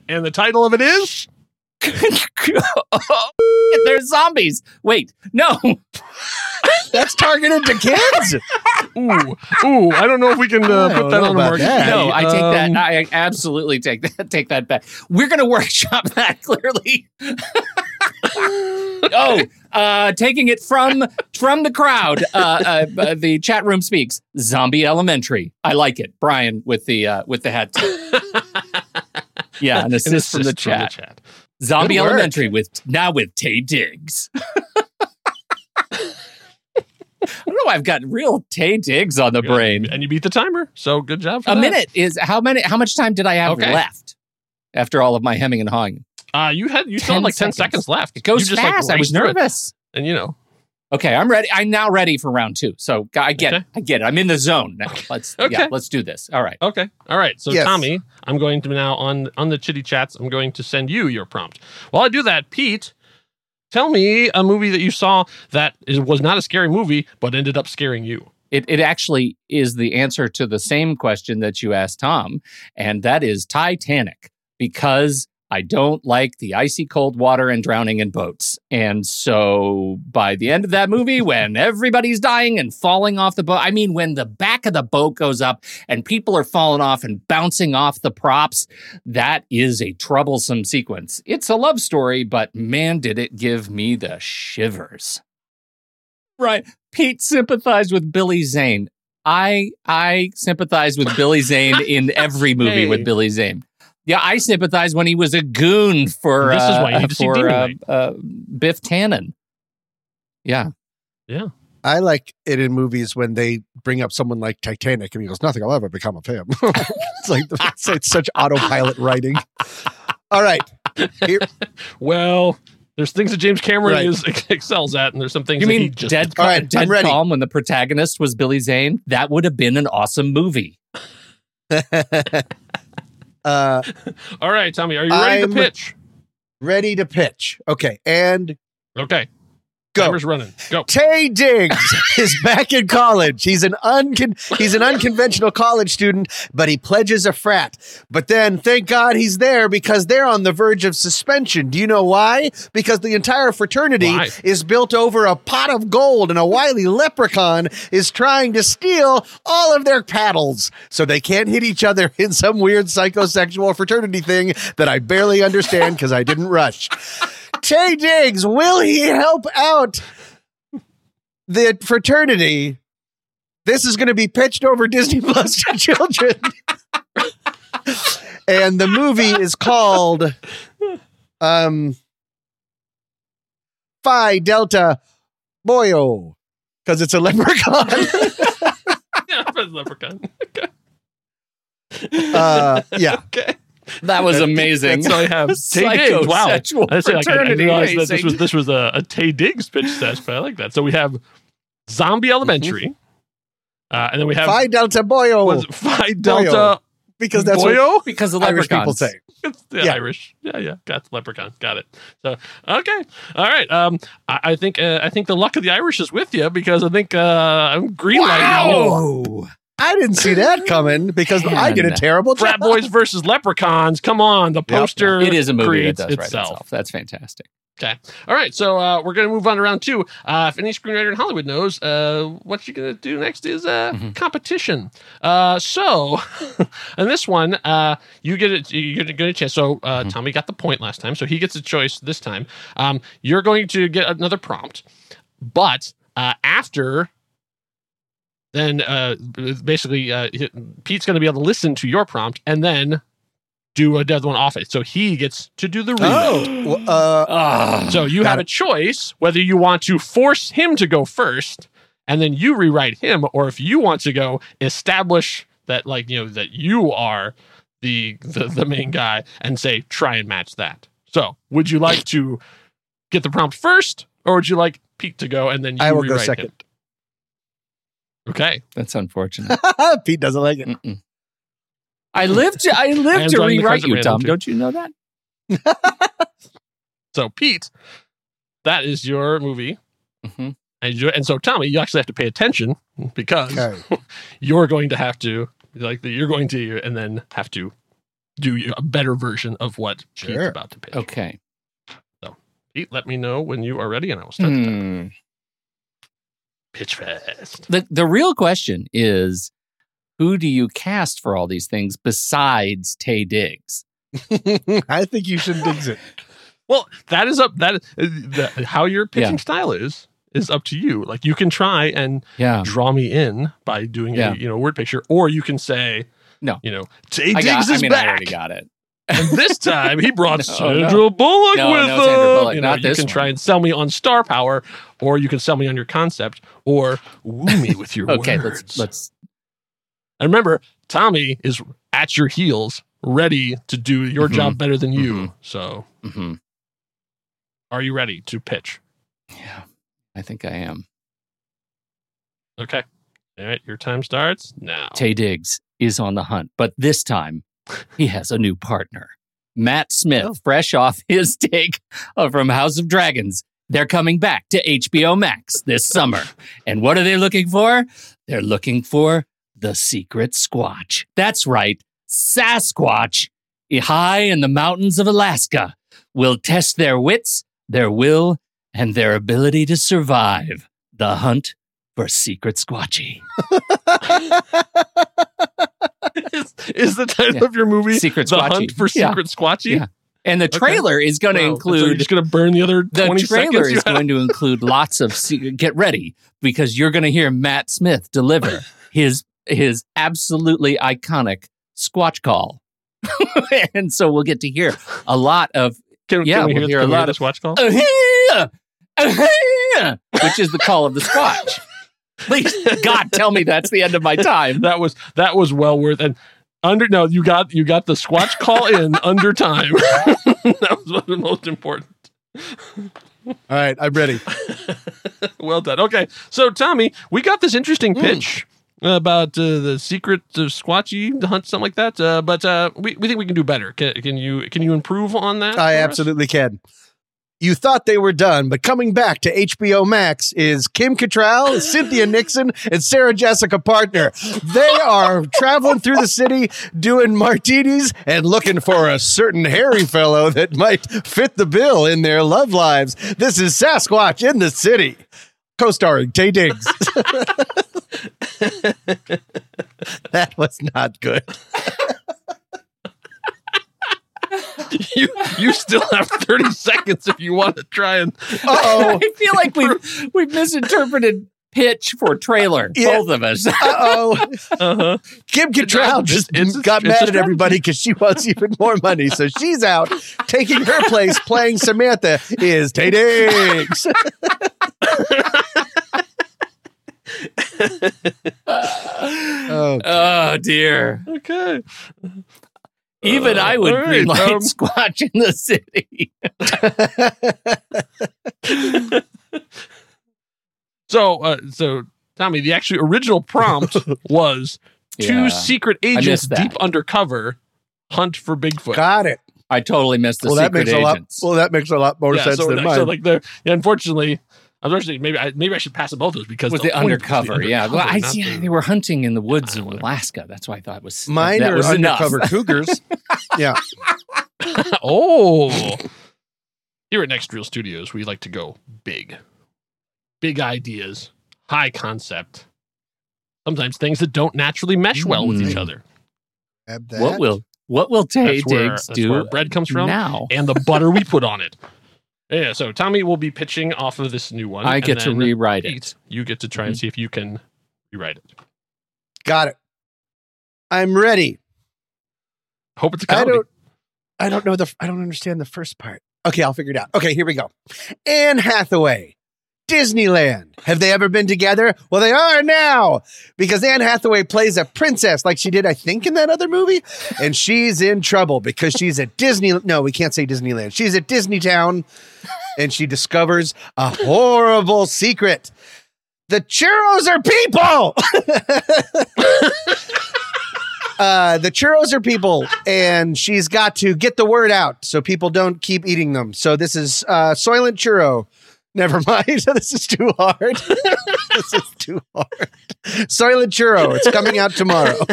And the title of it is There's zombies. Wait, no. That's targeted to kids. Ooh, ooh, I don't know if we can uh, put that on the market. that. No, I take Um, that. I absolutely take that. Take that back. We're gonna workshop that clearly. oh, uh, taking it from from the crowd. Uh, uh, uh, the chat room speaks. Zombie Elementary. I like it. Brian with the uh, with the hat. yeah, an assist, from, the assist chat. Zombie. Elementary with now with Taye Diggs. I don't know. I've got real Taye Diggs on the brain. and you beat the timer. So good job. For A that. minute is how many? How much time did I have Okay. left after all of my hemming and hawing? Uh, you had you still had 10 like ten seconds. seconds left. It goes You just, like, fast. I was raced it. nervous. and you know, Okay, I'm ready. I'm now ready for round two. So I get it. I get it. I'm in the zone now. Let's Okay. yeah, let's do this. All right. Okay. All right. So Yes. Tommy, I'm going to now on on the chitty chats. I'm going to send you your prompt. While I do that, Pete, tell me a movie that you saw that is, was not a scary movie but ended up scaring you. It it actually is the answer to the same question that you asked Tom, and that is Titanic because I don't like the icy cold water and drowning in boats. And so by the end of that movie, when everybody's dying and falling off the boat, I mean, when the back of the boat goes up and people are falling off and bouncing off the props, that is a troublesome sequence. It's a love story, but man, did it give me the shivers. Right. Pete sympathized with Billy Zane. I I sympathize with Billy Zane in every movie Hey. with Billy Zane. Yeah, I sympathize when he was a goon for This is uh, why you need to see for uh, uh, Biff Tannen. Yeah, Yeah. I like it in movies when they bring up someone like Titanic and he goes, "Nothing will ever become of him." it's like it's, it's such autopilot writing. All right, Here- Well, there's things that James Cameron Right. is excels at, and there's some things you that he mean just Dead, All right, dead I'm ready. Calm when the protagonist was Billy Zane? That would have been an awesome movie. Uh, All right, Tommy, are you ready I'm- to pitch? ready to pitch. Okay, and Okay. Go. Timer's running. Go. Taye Diggs is back in college. He's an uncon- he's an unconventional college student, but he pledges a frat. But then, thank God he's there because they're on the verge of suspension. Do you know why? Because the entire fraternity Why? is built over a pot of gold, and a wily leprechaun is trying to steal all of their paddles, so they can't hit each other in some weird psychosexual fraternity thing that I barely understand because I didn't rush. Taye Diggs, will he help out the fraternity? This is going to be pitched over Disney Plus to children. and the movie is called um Phi Delta Boyo because it's a leprechaun. yeah, the leprechaun. uh, yeah. Okay. That was amazing. So I have Taye Diggs. Wow. I Psychosexual say, like, I, I didn't fraternity realize that this was this was a, a Taye Diggs pitch test, but I like that. So we have Zombie Elementary, uh, and then we have Phi Delta Boyo. was it Phi Delta because that's Boyo? what because the Irish people say. It's the Yeah. Irish. Yeah, yeah. Got the leprechaun. Got it. So okay. All right. Um I, I think uh, I think the luck of the Irish is with you because I think uh I'm green light now. I didn't see that coming because I did a Man. terrible Frat job. boys versus leprechauns. Come on. The poster It is a movie that creates does write itself. itself. That's fantastic. Okay. All right. So uh, we're going to move on to round two. Uh, if any screenwriter in Hollywood knows, uh, what you're going to do next is uh, Mm-hmm. competition. Uh, so, in this one, uh, you get it. You get a, get a chance. So uh, Mm-hmm. Tommy got the point last time, so he gets a choice this time. Um, you're going to get another prompt, but uh, after. Then uh, basically, uh, Pete's going to be able to listen to your prompt and then do a dead one off it. So he gets to do the rewrite. Oh, well, uh, Ah, So you Got have a choice whether you want to force him to go first and then you rewrite him, or if you want to go establish that like you know that you are the the, the main guy and say try and match that. So would you like to get the prompt first, or would you like Pete to go and then you I will go rewrite second. him? Okay. That's unfortunate. Pete doesn't like it. Mm-mm. I live to I I live am to rewrite you, Tom. too. Don't you know that? So Pete, that is your movie. Mhm. And, you, and so Tommy, you actually have to pay attention because Okay. you're going to have to like you're going to and then have to do a better version of what Pete's Sure. about to pitch. Okay. So, Pete, let me know when you are ready, and I will start the time. Hmm. Pitch fast. The the real question is who do you cast for all these things besides Taye Diggs? I think you should dig it. Well, that is up. That uh, the, how your pitching Yeah. style is is up to you. Like you can try and Yeah. draw me in by doing Yeah. a you know word picture, or you can say No. you know Tay I, Diggs got, I is mean, I already got it. And this time he brought No, Sandra no. Bullock No, with no, him. Bullock, you know, you can one. try and sell me on star power, or you can sell me on your concept, or woo me with your Okay, words. let's let's And remember, Tommy is at your heels, ready to do your Mhm. job better than you. Mhm. So, mhm. are you ready to pitch? Yeah. I think I am. Okay. All right, your time starts now. Taye Diggs is on the hunt, but this time he has a new partner. Matt Smith, Oh. fresh off his take from House of Dragons. They're coming back to HBO Max this summer. And what are they looking for? They're looking for the secret Squatch. That's right, Sasquatch, high in the mountains of Alaska, will test their wits, their will, and their ability to survive the hunt for Secret Squatchy. is, is the title Yeah. of your movie Secret The Squatchy. Hunt for Yeah. Secret Squatchy? Yeah. And the Okay. trailer is going to Wow. So you're just going to burn the other the 20 trailer is going to include lots of get ready because you're going to hear Matt Smith deliver his his absolutely iconic Squatch call. and so we'll get to hear a lot of Can, yeah, can we we'll hear, hear a hear lot the of Squatch call? "Ah-hee-ah, ah-hee-ah," which is the call of the Squatch. Please, God, tell me that's the end of my time. that was that was well worth and under no you got you got the squatch call in under time that was what was most important All right, I'm ready. well done okay so tommy we got this interesting Hmm. pitch about uh, the secret of squatchy hunt something like that uh, but uh, we, we think we can do better can, can you can you improve on that I for us? absolutely can. You thought they were done, but coming back to HBO Max is Kim Cattrall, Cynthia Nixon, and Sarah Jessica Parker. They are traveling through the city doing martinis and looking for a certain hairy fellow that might fit the bill in their love lives. This is Sasquatch in the City, co-starring Taye Diggs. that was not good. you you still have 30 seconds if you want to try and Uh-oh. I feel like we've we've misinterpreted pitch for trailer, Yeah. both of us. Uh-oh. uh-huh Kim Cattrall just it's a- got it's mad at everybody because she wants even more money. So she's out. Taking her place playing Samantha is Taye Diggs. oh, Oh dear. okay Even I would all right, greenlight um, Squatch in the city. So, uh, so Tommy, the actual original prompt was two Yeah. secret agents deep undercover hunt for Bigfoot. got it. I totally missed the Well, that secret makes a lot. Well, that makes a lot more yeah, sense so, than like, mine. so like unfortunately, unfortunately, maybe I maybe I should pass both those because with the the point was undercover, yeah. Well, I see. the- They were hunting in the woods of Alaska. That's why I thought it was Mine that are was enough. undercover cougars. Yeah. oh, here at Next Reel Studios, we like to go big, big ideas, high concept. Sometimes things that don't naturally mesh well with each Mm. other. That. What will what will Tay That's where, Diggs that's do where bread comes from now? and the butter we put on it. Yeah, so Tommy will be pitching off of this new one. I get to rewrite Pete, it. You get to try and mm-hmm. see if you can rewrite it. Got it. I'm ready. Hope it's a I comedy. don't. I don't know the. I don't understand the first part. Okay, I'll figure it out. Okay, here we go. Anne Hathaway, Disneyland. Have they ever been together? Well, they are now because Anne Hathaway plays a princess like she did, I think, in that other movie, and she's in trouble because she's at Disney. No, we can't say Disneyland. She's at Disney Town, and she discovers a horrible secret. The churros are people. uh, the churros are people, and she's got to get the word out so people don't keep eating them. So this is uh, Soylent Churro. Never mind. this is too hard. this is too hard. Soylent Churro. It's coming out tomorrow.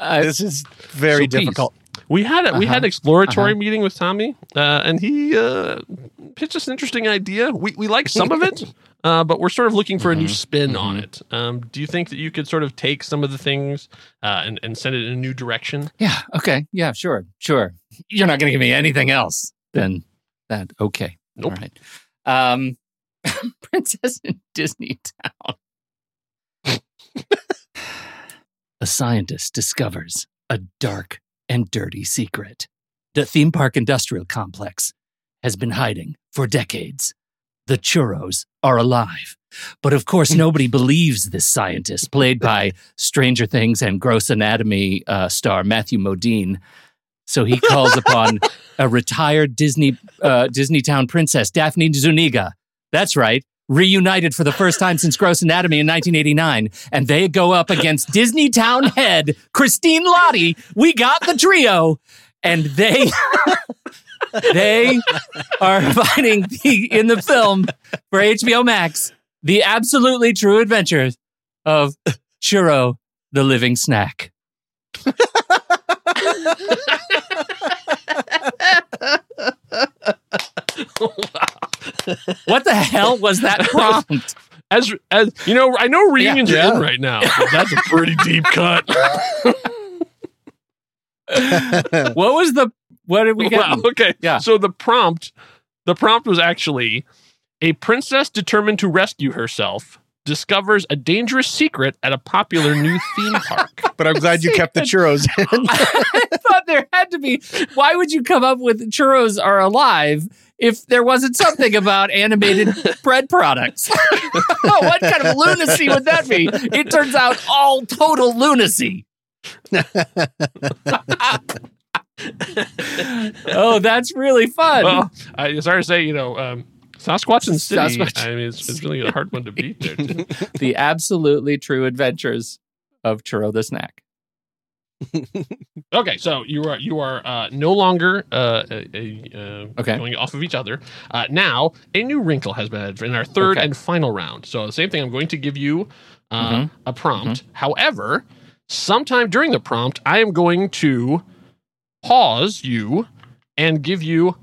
this is very So, Pete, difficult. We had a, we had Uh-huh. an exploratory Uh-huh. meeting with Tommy, uh, and he uh, pitched us an interesting idea. We we like some of it, uh, but we're sort of looking for a new Mm-hmm. spin on it. Um, do you think that you could sort of take some of the things uh, and and send it in a new direction? Yeah. Okay. Yeah. Sure. Sure. You're not going to give me anything else than that. Okay. Nope. All right. Um, Princess in Disney Town. a scientist discovers a dark and dirty secret. The theme park industrial complex has been hiding for decades. The churros are alive. But of course, nobody believes this scientist, played by Stranger Things and Gross Anatomy uh, star Matthew Modine. So he calls upon a retired Disney uh, Disneytown princess, Daphne Zuniga. That's right, reunited for the first time since Gross Anatomy in 1989, and they go up against Disneytown head Christine Lahti. We got the trio, and they they are fighting the, in the film for HBO Max the absolutely true adventures of Churro, the living snack. What the hell was that prompt? As as you know, I know reunions Yeah. are in right now. but That's a pretty deep cut. what was the what did we get? Wow, okay. Yeah. So the prompt, the prompt was actually a princess determined to rescue herself discovers a dangerous secret at a popular new theme park. But I'm glad you kept the churros in. I thought there had to be. Why would you come up with churros are alive if there wasn't something about animated bread products? what kind of lunacy would that be? It turns out all total lunacy. Oh, that's really fun. well, I sorry to say, you know, um, Sasquatch and City. Sasquatch. I mean, it's, it's really a hard one to beat there. Too. the absolutely true adventures of Churro the Snack. Okay, so you are you are uh, no longer uh, a, a, uh, Okay. going off of each other. Uh, now a new wrinkle has been added in our third Okay. and final round. So the same thing. I'm going to give you uh, Mhm. a prompt. However, sometime during the prompt, I am going to pause you and give you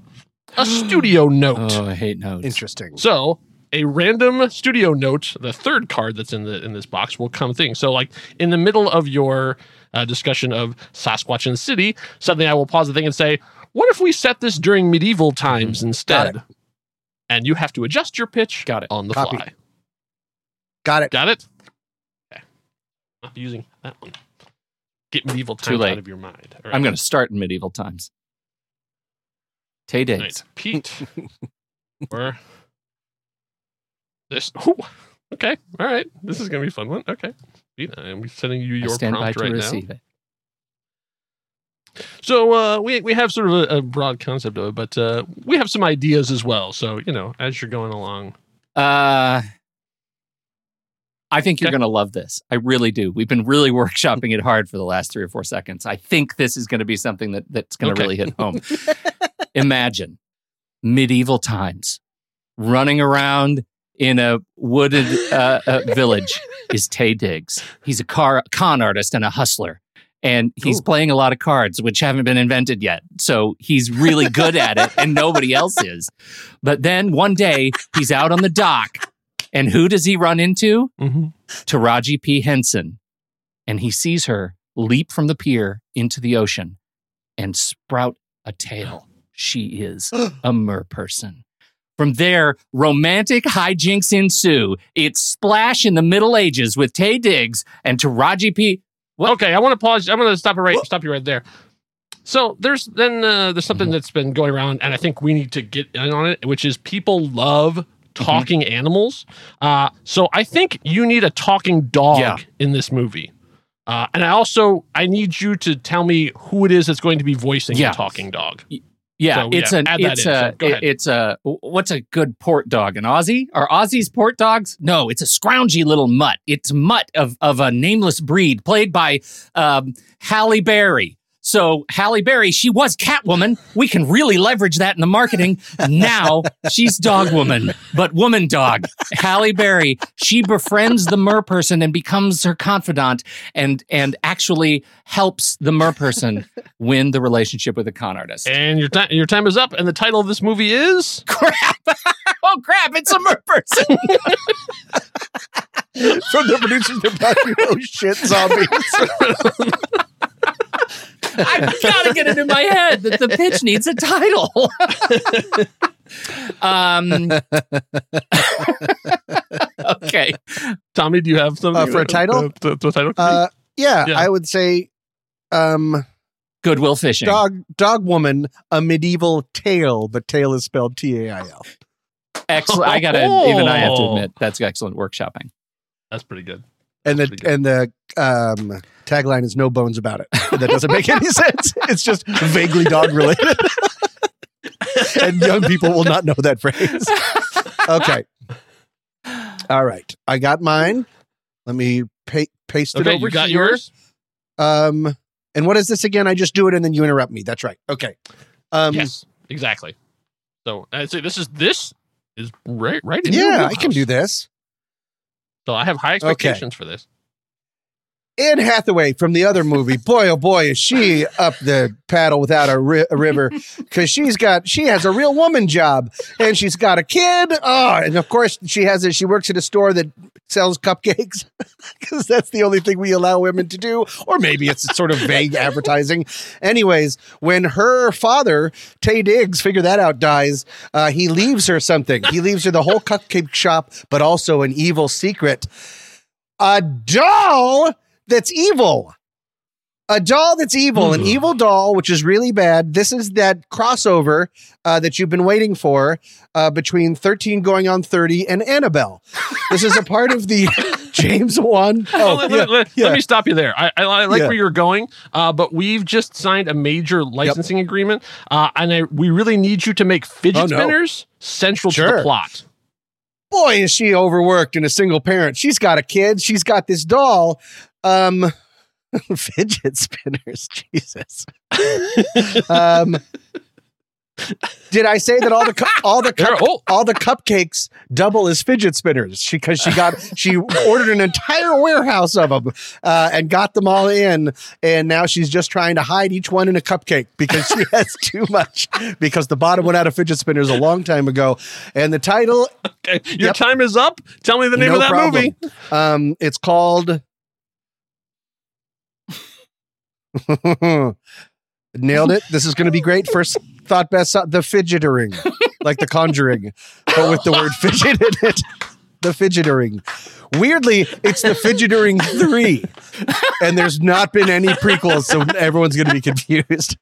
a studio note. Oh, I hate notes. Interesting. So a random studio note, the third card that's in the in this box will come thing. So like in the middle of your uh, discussion of Sasquatch and the city, suddenly I will pause the thing and say, "What if we set this during medieval times instead?" And you have to adjust your pitch Got it. on the Copy. fly. Got it. Got it? Okay. Not using that one. Get medieval Too times late. out of your mind. All I'm going to start in medieval times. Tay days. Nice. Pete. or this. Okay. All right. This is going to be a fun one. Okay. Pete, I'm sending you your prompt right now. it. So uh, we we have sort of a, a broad concept of it, but uh, we have some ideas as well. So you know, as you're going along, Uh, I think you're Okay. going to love this. I really do. We've been really workshopping it hard for the last three or four seconds. I think this is going to be something that, that's going to Okay. really hit home. Imagine medieval times running around in a wooded uh, uh, village is Taye Diggs. He's a car con artist and a hustler. And he's playing a lot of cards, which haven't been invented yet. So he's really good at it, and nobody else is. But then one day he's out on the dock, and who does he run into? Taraji P. Henson. And he sees her leap from the pier into the ocean and sprout a tail. She is a mer person. From there, romantic hijinks ensue. It's Splash in the Middle Ages with Taye Diggs and Taraji P. okay, I want to pause. I'm going to stop it right. Stop you right there. So there's then uh, there's something that's been going around, and I think we need to get in on it, which is people love talking animals. Uh, so I think you need a talking dog Yeah. in this movie. Uh, and I also I need you to tell me who it is that's going to be voicing Yeah. the talking dog. Yeah, So, it's yeah, an it's a So, it's a what's a good port dog? An Aussie? Are Aussies port dogs? No, it's a scroungy little mutt. It's mutt of of a nameless breed, played by um, Halle Berry. So Halle Berry, she was Catwoman. We can really leverage that in the marketing. Now she's Dog Woman, but woman dog. Halle Berry, she befriends the mer person and becomes her confidant, and and actually helps the mer person win the relationship with the con artist. And your time your time is up, and the title of this movie is crap. oh crap! It's a mer person. From the producers, they're probably, oh shit, zombies. I've got to get it in my head that the pitch needs a title. um. okay. Tommy. Do you have something Uh, for a title? The, the title. Uh, Yeah, Yeah. I would say um Goodwill Fishing. dog dog woman, a medieval tale, but tale is spelled T A I L. Excellent. I gotta even I have to admit that's excellent workshopping. That's pretty good. And the and the um tagline is no bones about it. That doesn't make any sense. It's just vaguely dog related. and young people will not know that phrase. Okay. All right. I got mine. Let me pa- paste it Okay, over you got here. yours. Um and what is this again? I just do it and then you interrupt me. That's right. Okay. Um yes, exactly. So I'd say this is this is right right in your yeah, I can do this. So I have high expectations for this. Anne Hathaway from the other movie. Boy, oh boy, is she up the paddle without a, ri- a river because she's got she has a real woman job and she's got a kid. Oh, and of course she has it. She works at a store that sells cupcakes because that's the only thing we allow women to do. Or maybe it's sort of vague advertising. Anyways, when her father Taye Diggs, figure that out, dies, uh, he leaves her something. He leaves her the whole cupcake shop, but also an evil secret a doll that's evil. A doll that's evil, an evil doll, which is really bad. This is that crossover uh, that you've been waiting for uh, between 13 going on 30 and Annabelle. This is a part of the James Wan. Oh, let, yeah, let- let- yeah. let me stop you there. I, I, I like Yeah. where you're going, uh, but we've just signed a major licensing agreement, uh, and I, we really need you to make fidget Oh, no. spinners central to the plot. boy is she overworked and a single parent she's got a kid she's got this doll um fidget spinners jesus um did I say that all the cu- all the cup, all the cupcakes double as fidget spinners? Because she, got she ordered an entire warehouse of them uh, and got them all in, and now she's just trying to hide each one in a cupcake because she has too much. Because the bottom went out of fidget spinners a long time ago, and the title Okay, your time is up. Tell me the name no of that problem. movie. Um, it's called. Nailed it. This is going to be great. First thought best, uh, the fidgetering, like the conjuring, but with the word fidget in it. The fidgetering. Weirdly, it's the fidgetering three, and there's not been any prequels, so everyone's going to be confused.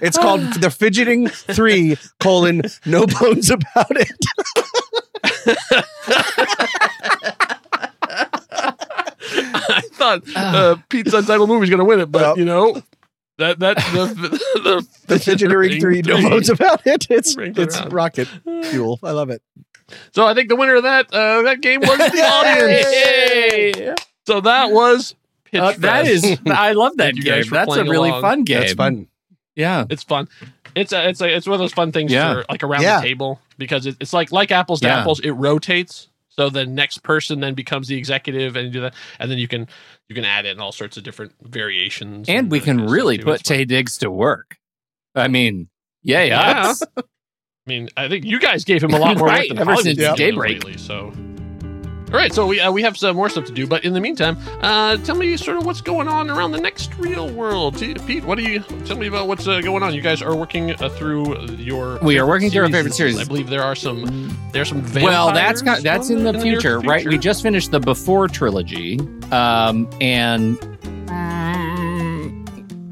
It's called the fidgeting three colon no bones about it. I thought uh, Pete's Untitled Movie is going to win it, but you know that that the the, the fidgetering three, no bones about it. It's Bring it's around. rocket fuel. I love it. So I think the winner of that uh, that game was the audience. So that was Pitch Uh, that Fest. is, I love that Thank you guys game. That's a really along. fun game. That's fun. Yeah, it's fun. It's a, it's a, it's one of those fun things Yeah. for like around Yeah. the table because it, it's like like apples to Yeah. apples. It rotates, so the next person then becomes the executive and do that, and then you can you can add in all sorts of different variations. and we can really put. Taye Diggs to work. I mean, yeah, yeah. Yeah. I mean, I think you guys gave him a lot more Right, work than ever since doing Daybreak. lately. So, all right, so we uh, we have some more stuff to do, but in the meantime, uh, tell me sort of what's going on around the next real world. Pete, what do you tell me about what's uh, going on? You guys are working uh, through your We are working through our favorite series. I believe there are some there are some Well, that's got, that's in the, near future, right? We just finished the Before trilogy, um, and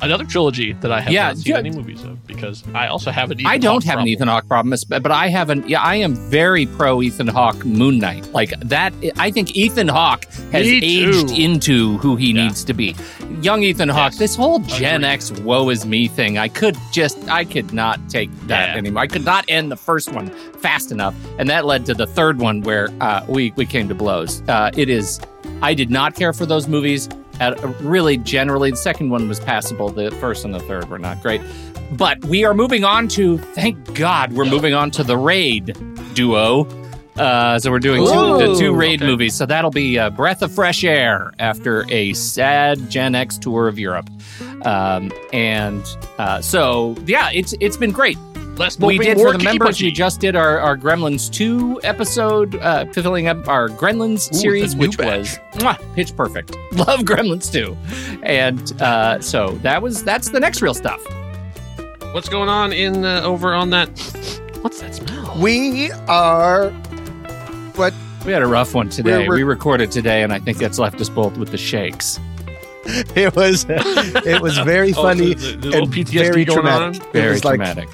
another trilogy that I have Yeah, not seen yeah. any movies of because I also have an. Ethan I don't Hawke have an problem. Ethan Hawke problem, but I haven't. Yeah, I am very pro Ethan Hawke Moon Knight. Like that, I think Ethan Hawke has aged into who he needs to be. Young Ethan Hawke, this whole Gen X woe is me thing, I could just, I could not take that Yeah. anymore. I could not end the first one fast enough, and that led to the third one where uh, we we came to blows. Uh, it is, I did not care for those movies. At, really, generally, the second one was passable. The first and the third were not great. But we are moving on to, thank God, we're moving on to the Raid duo. Uh, so we're doing two, the two Raid okay. movies. So that'll be a breath of fresh air after a sad Gen X tour of Europe. Um, and uh, so, yeah, it's it's been great. Less we did more for the members. We just did our, our Gremlins 2 episode, uh, filling up our Gremlins Ooh, series, which batch. was mwah, pitch perfect. Love Gremlins 2. And uh, so that was that's the next real stuff. What's going on in uh, over on that? What's that smell? We are what We had a rough one today. We're- we're- recorded today, and I think that's left us both with the shakes. It was it was very Oh, funny the- the- the and PTSD very going traumatic. on? It Very was like- traumatic.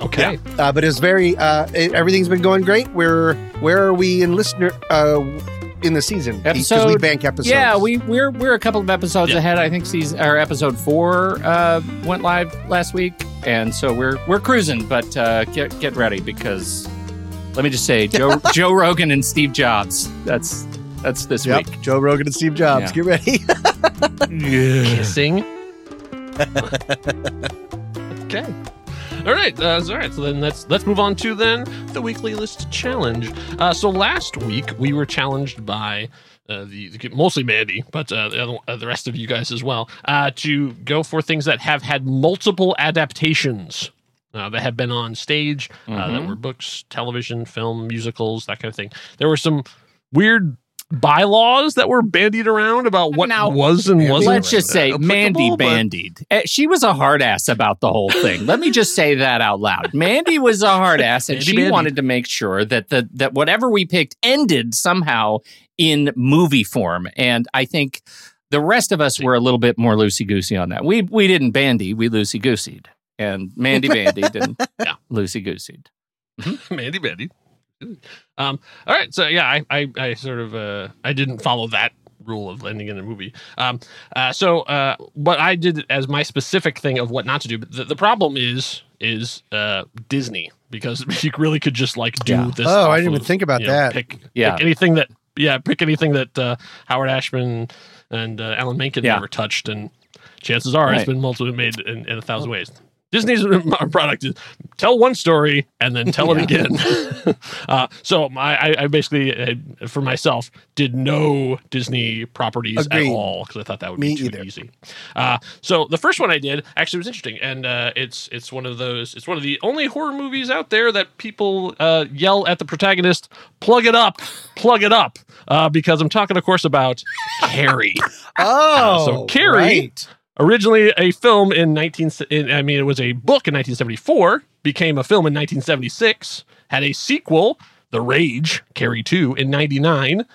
Okay. Uh, but it's very uh, it- everything's been going great. We're where are we in listener uh, in the season? Because we Episode- bank episodes. Yeah, we we're we're a couple of episodes Yeah. ahead. I think season our episode four uh, went live last week, and so we're we're cruising. But uh, get get ready because let me just say, Joe Joe Rogan and Steve Jobs. That's that's this Yep. week. Joe Rogan and Steve Jobs. Yeah. Get ready. Kissing. okay. All right. Uh, so, all right. So then let's let's move on to then the weekly list challenge. Uh, so last week we were challenged by. Uh, the, the mostly Mandy, but uh, the, other, uh, the rest of you guys as well, uh, to go for things that have had multiple adaptations uh, that have been on stage, uh, that Mhm. were books, television, film, musicals, that kind of thing. There were some weird bylaws that were bandied around about what Now, was and wasn't. Let's just say Mandy bandied. Uh, She was a hard ass about the whole thing. Let me just say that out loud. Mandy was a hard ass, and Mandy she bandied. wanted to make sure that the that whatever we picked ended somehow in movie form. And I think the rest of us were a little bit more loosey goosey on that. We we didn't bandy, we loosey gooseyed, and Mandy bandied and Yeah. loosey gooseyed. Mandy Mandy. Um, all right, so yeah, I, I, I sort of uh, I didn't follow that rule of ending in a movie. Um, uh, so uh, what I did as my specific thing of what not to do. But the, the problem is is uh, Disney because you really could just like do Yeah. this. Oh, I didn't even think about you know, that. Pick, Yeah. pick anything that yeah, pick anything that uh, Howard Ashman and uh, Alan Menken Yeah. never touched, and chances are it's been multiple made in, in a thousand ways. Disney's product is tell one story and then tell it again. uh, so my, I, I basically, uh, for myself, did no Disney properties Agreed. at all because I thought that would Me be too either. easy. Uh, so the first one I did actually was interesting, and uh, it's it's one of those. It's one of the only horror movies out there that people uh, yell at the protagonist, "Plug it up, plug it up," uh, because I'm talking, of course, about Carrie. Oh, so Carrie, right. Originally a film in 19 in, I mean it was a book in 1974, became a film in 1976, had a sequel, The Rage, Carrie 2 in 99.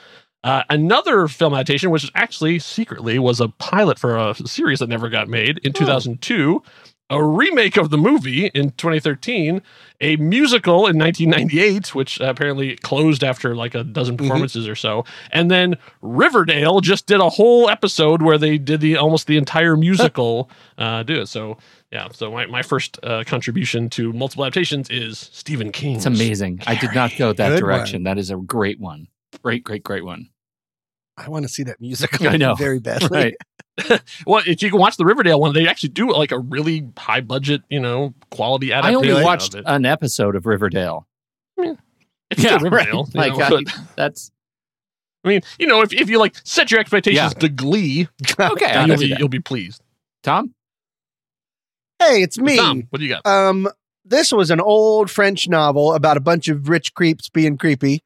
Uh, another film adaptation, which actually secretly was a pilot for a series that never got made in 2002, a remake of the movie in 2013, a musical in 1998, which apparently closed after like a dozen performances or so, and then Riverdale just did a whole episode where they did the almost the entire musical uh, do it. So yeah, so my, my first uh, contribution to multiple adaptations is Stephen King. It's amazing. I did not go that Good direction. That is a great one. Great, great, great one. I want to see that musical. I know. very badly. Right. Well, if you can watch the Riverdale one, they actually do like a really high budget, you know, quality I adaptation. only of watched it. an episode of Riverdale. It's Yeah, still Riverdale. right. Like, know, I- but- that's I mean, you know, if, if you like set your expectations Yeah. to Glee, okay. I then can you'll be you'll be pleased. Tom, Hey, it's me. Tom, what do you got? Um, this was an old French novel about a bunch of rich creeps being creepy.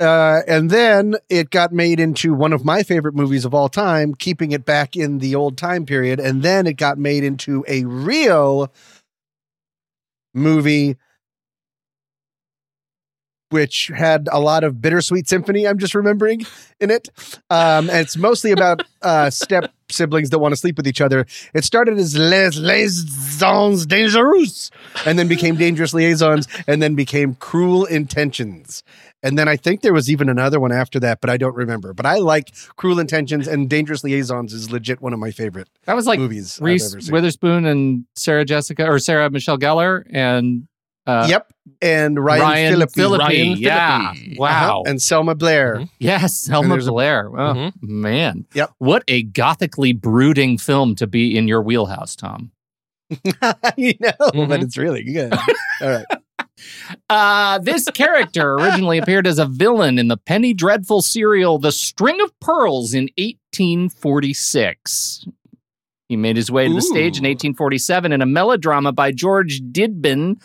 Uh, and then it got made into one of my favorite movies of all time, keeping it back in the old time period. And then it got made into a real movie, which had a lot of bittersweet symphony, I'm just remembering in it. Um, and it's mostly about uh, step siblings that want to sleep with each other. It started as Les Liaisons Dangereuses and then became Dangerous Liaisons and then became Cruel Intentions. And then I think there was even another one after that, but I don't remember. But I like Cruel Intentions and Dangerous Liaisons is legit one of my favorite that was like movies I've Reese ever seen. Witherspoon and Sarah Jessica or Sarah Michelle Gellar and uh, yep. And Ryan, Ryan Phillippe. Phillippe. Ryan yeah. Phillippe. Wow. Uh-huh. And Selma Blair. yes, Selma there's a- Blair. Oh, Mhm. man. Yep. What a gothically brooding film to be in your wheelhouse, Tom. you know, but Mhm. it's really good. All right. Uh, this character originally appeared as a villain in the Penny Dreadful serial The String of Pearls in 1846. He made his way to the stage in 1847 in a melodrama by George Dibdin,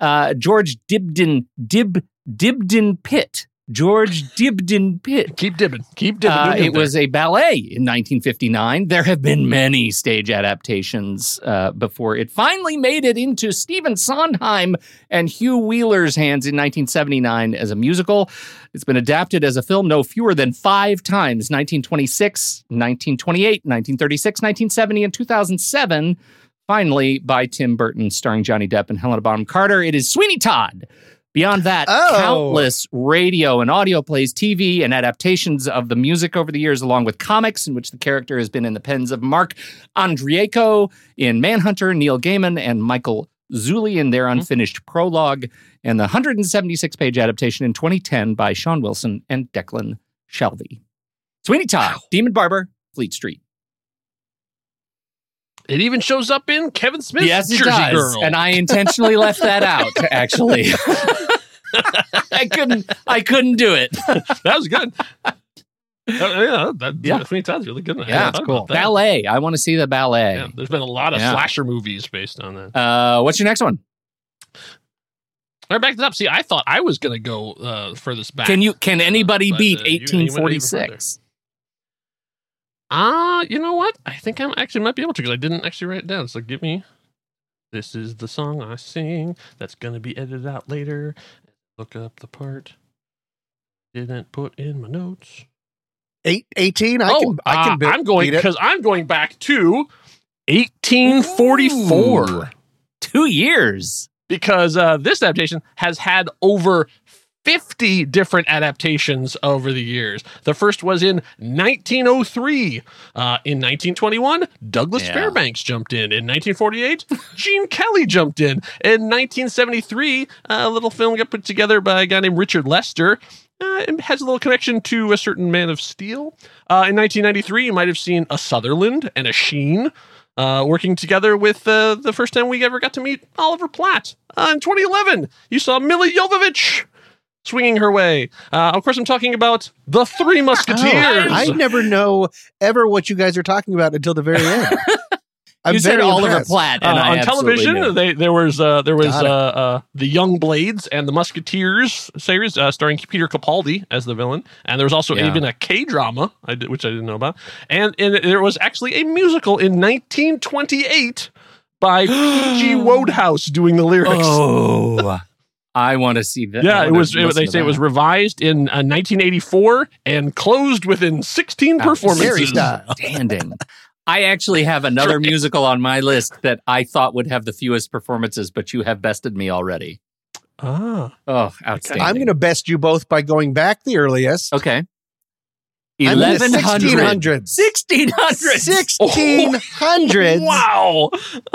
uh, George Dibdin, Dib, Dibdin Pitt. George Dibdin Pitt. Keep dibbing. Keep dibbing. Uh, it was a ballet in 1959. There have been many stage adaptations uh, before it finally made it into Stephen Sondheim and Hugh Wheeler's hands in 1979 as a musical. It's been adapted as a film no fewer than five times 1926, 1928, 1936, 1970, and 2007. Finally, by Tim Burton, starring Johnny Depp and Helena Bonham Carter. It is Sweeney Todd. Beyond that, Oh. countless radio and audio plays, TV, and adaptations of the music over the years, along with comics in which the character has been in the pens of Marc Andreyko in Manhunter, Neil Gaiman, and Michael Zulli in their hmm. unfinished prologue, and the 176 page adaptation in 2010 by Sean Wilson and Declan Shalvey. Sweeney Todd, Demon Barber, Fleet Street. It even shows up in Kevin Smith's yes, Jersey does. Girl. And I intentionally left that out, actually. I couldn't I couldn't do it. that was good. Uh, yeah, that, Yeah. Todd's really good. I Yeah, thought cool. that. Ballet. I want to see the ballet. Yeah, there's been a lot of Yeah. slasher movies based on that. Uh, what's your next one? All right, back this up. See, I thought I was going to go uh, furthest back. Can you can anybody but, beat uh, you 1846? Ah, you know what? I think I am actually might be able to because I didn't actually write it down. So give me. This is the song I sing. That's going to be edited out later. Look up the part. Didn't put in my notes. Eight, 18? I oh, can, I can uh, be- I'm going beat because I'm going back to 1844 Ooh. Two years. because uh, this adaptation has had over 50 different adaptations over the years. The first was in 1903. Uh, in 1921, Douglas Yeah. Fairbanks jumped in. In 1948, Gene Kelly jumped in. In 1973, a little film got put together by a guy named Richard Lester. Uh, it has a little connection to a certain Man of Steel. Uh, in 1993, you might have seen a Sutherland and a Sheen uh, working together with uh, the first time we ever got to meet Oliver Platt. Uh, in 2011, you saw Milla Jovovich swinging her way. Uh, of course, I'm talking about the Three Musketeers. Oh, I never know ever what you guys are talking about until the very end. I'm You said very Oliver impressed. Platt, Uh, I on television, knew. they, there was uh, there was uh, uh, the Young Blades and the Musketeers series, uh, starring Peter Capaldi as the villain, and there was also Yeah. even a K drama, which I didn't know about, and and there was actually a musical in 1928 by P.G. Wodehouse doing the lyrics. Oh, I want to see that. Yeah, it was. It, they to say it was revised in uh, 1984 and closed within 16 performances. Harry style. outstanding. I actually have another musical on my list that I thought would have the fewest performances, but you have bested me already. Ah, Oh, outstanding. I'm going to best you both by going back the earliest. Okay. I'm 1100. 1600s. 1600. 1600s. wow!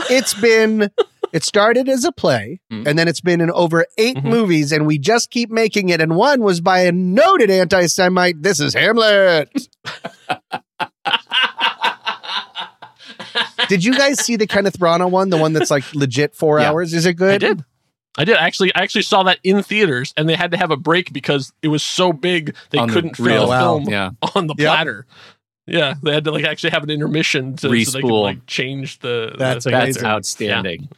It's been, it started as a play, Mhm. and then it's been in over 8 Mhm. movies, and we just keep making it. And one was by a noted anti Semite. This is Hamlet. Did you guys see the Kenneth Branagh one? The one that's like legit four Yeah. hours? Is it good? I did. I did actually. I actually saw that in theaters, and they had to have a break because it was so big they On couldn't fit reel. the Wow. film Yeah. on the Yep. platter. Yeah, they had to like actually have an intermission to, so they could like change the. That's the That's thing. outstanding.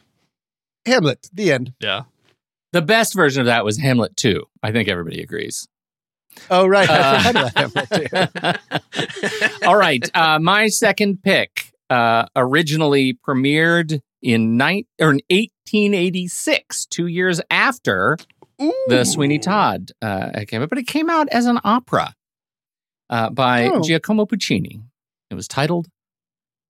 Hamlet, the end. Yeah. The best version of that was Hamlet 2. I think everybody agrees. Oh, right. I Uh, forgot about Hamlet. too. All right. Uh, my second pick uh, originally premiered in, nine, or in 1886, two years after the Sweeney Todd uh, came out, but it came out as an opera uh, by Oh. Giacomo Puccini. It was titled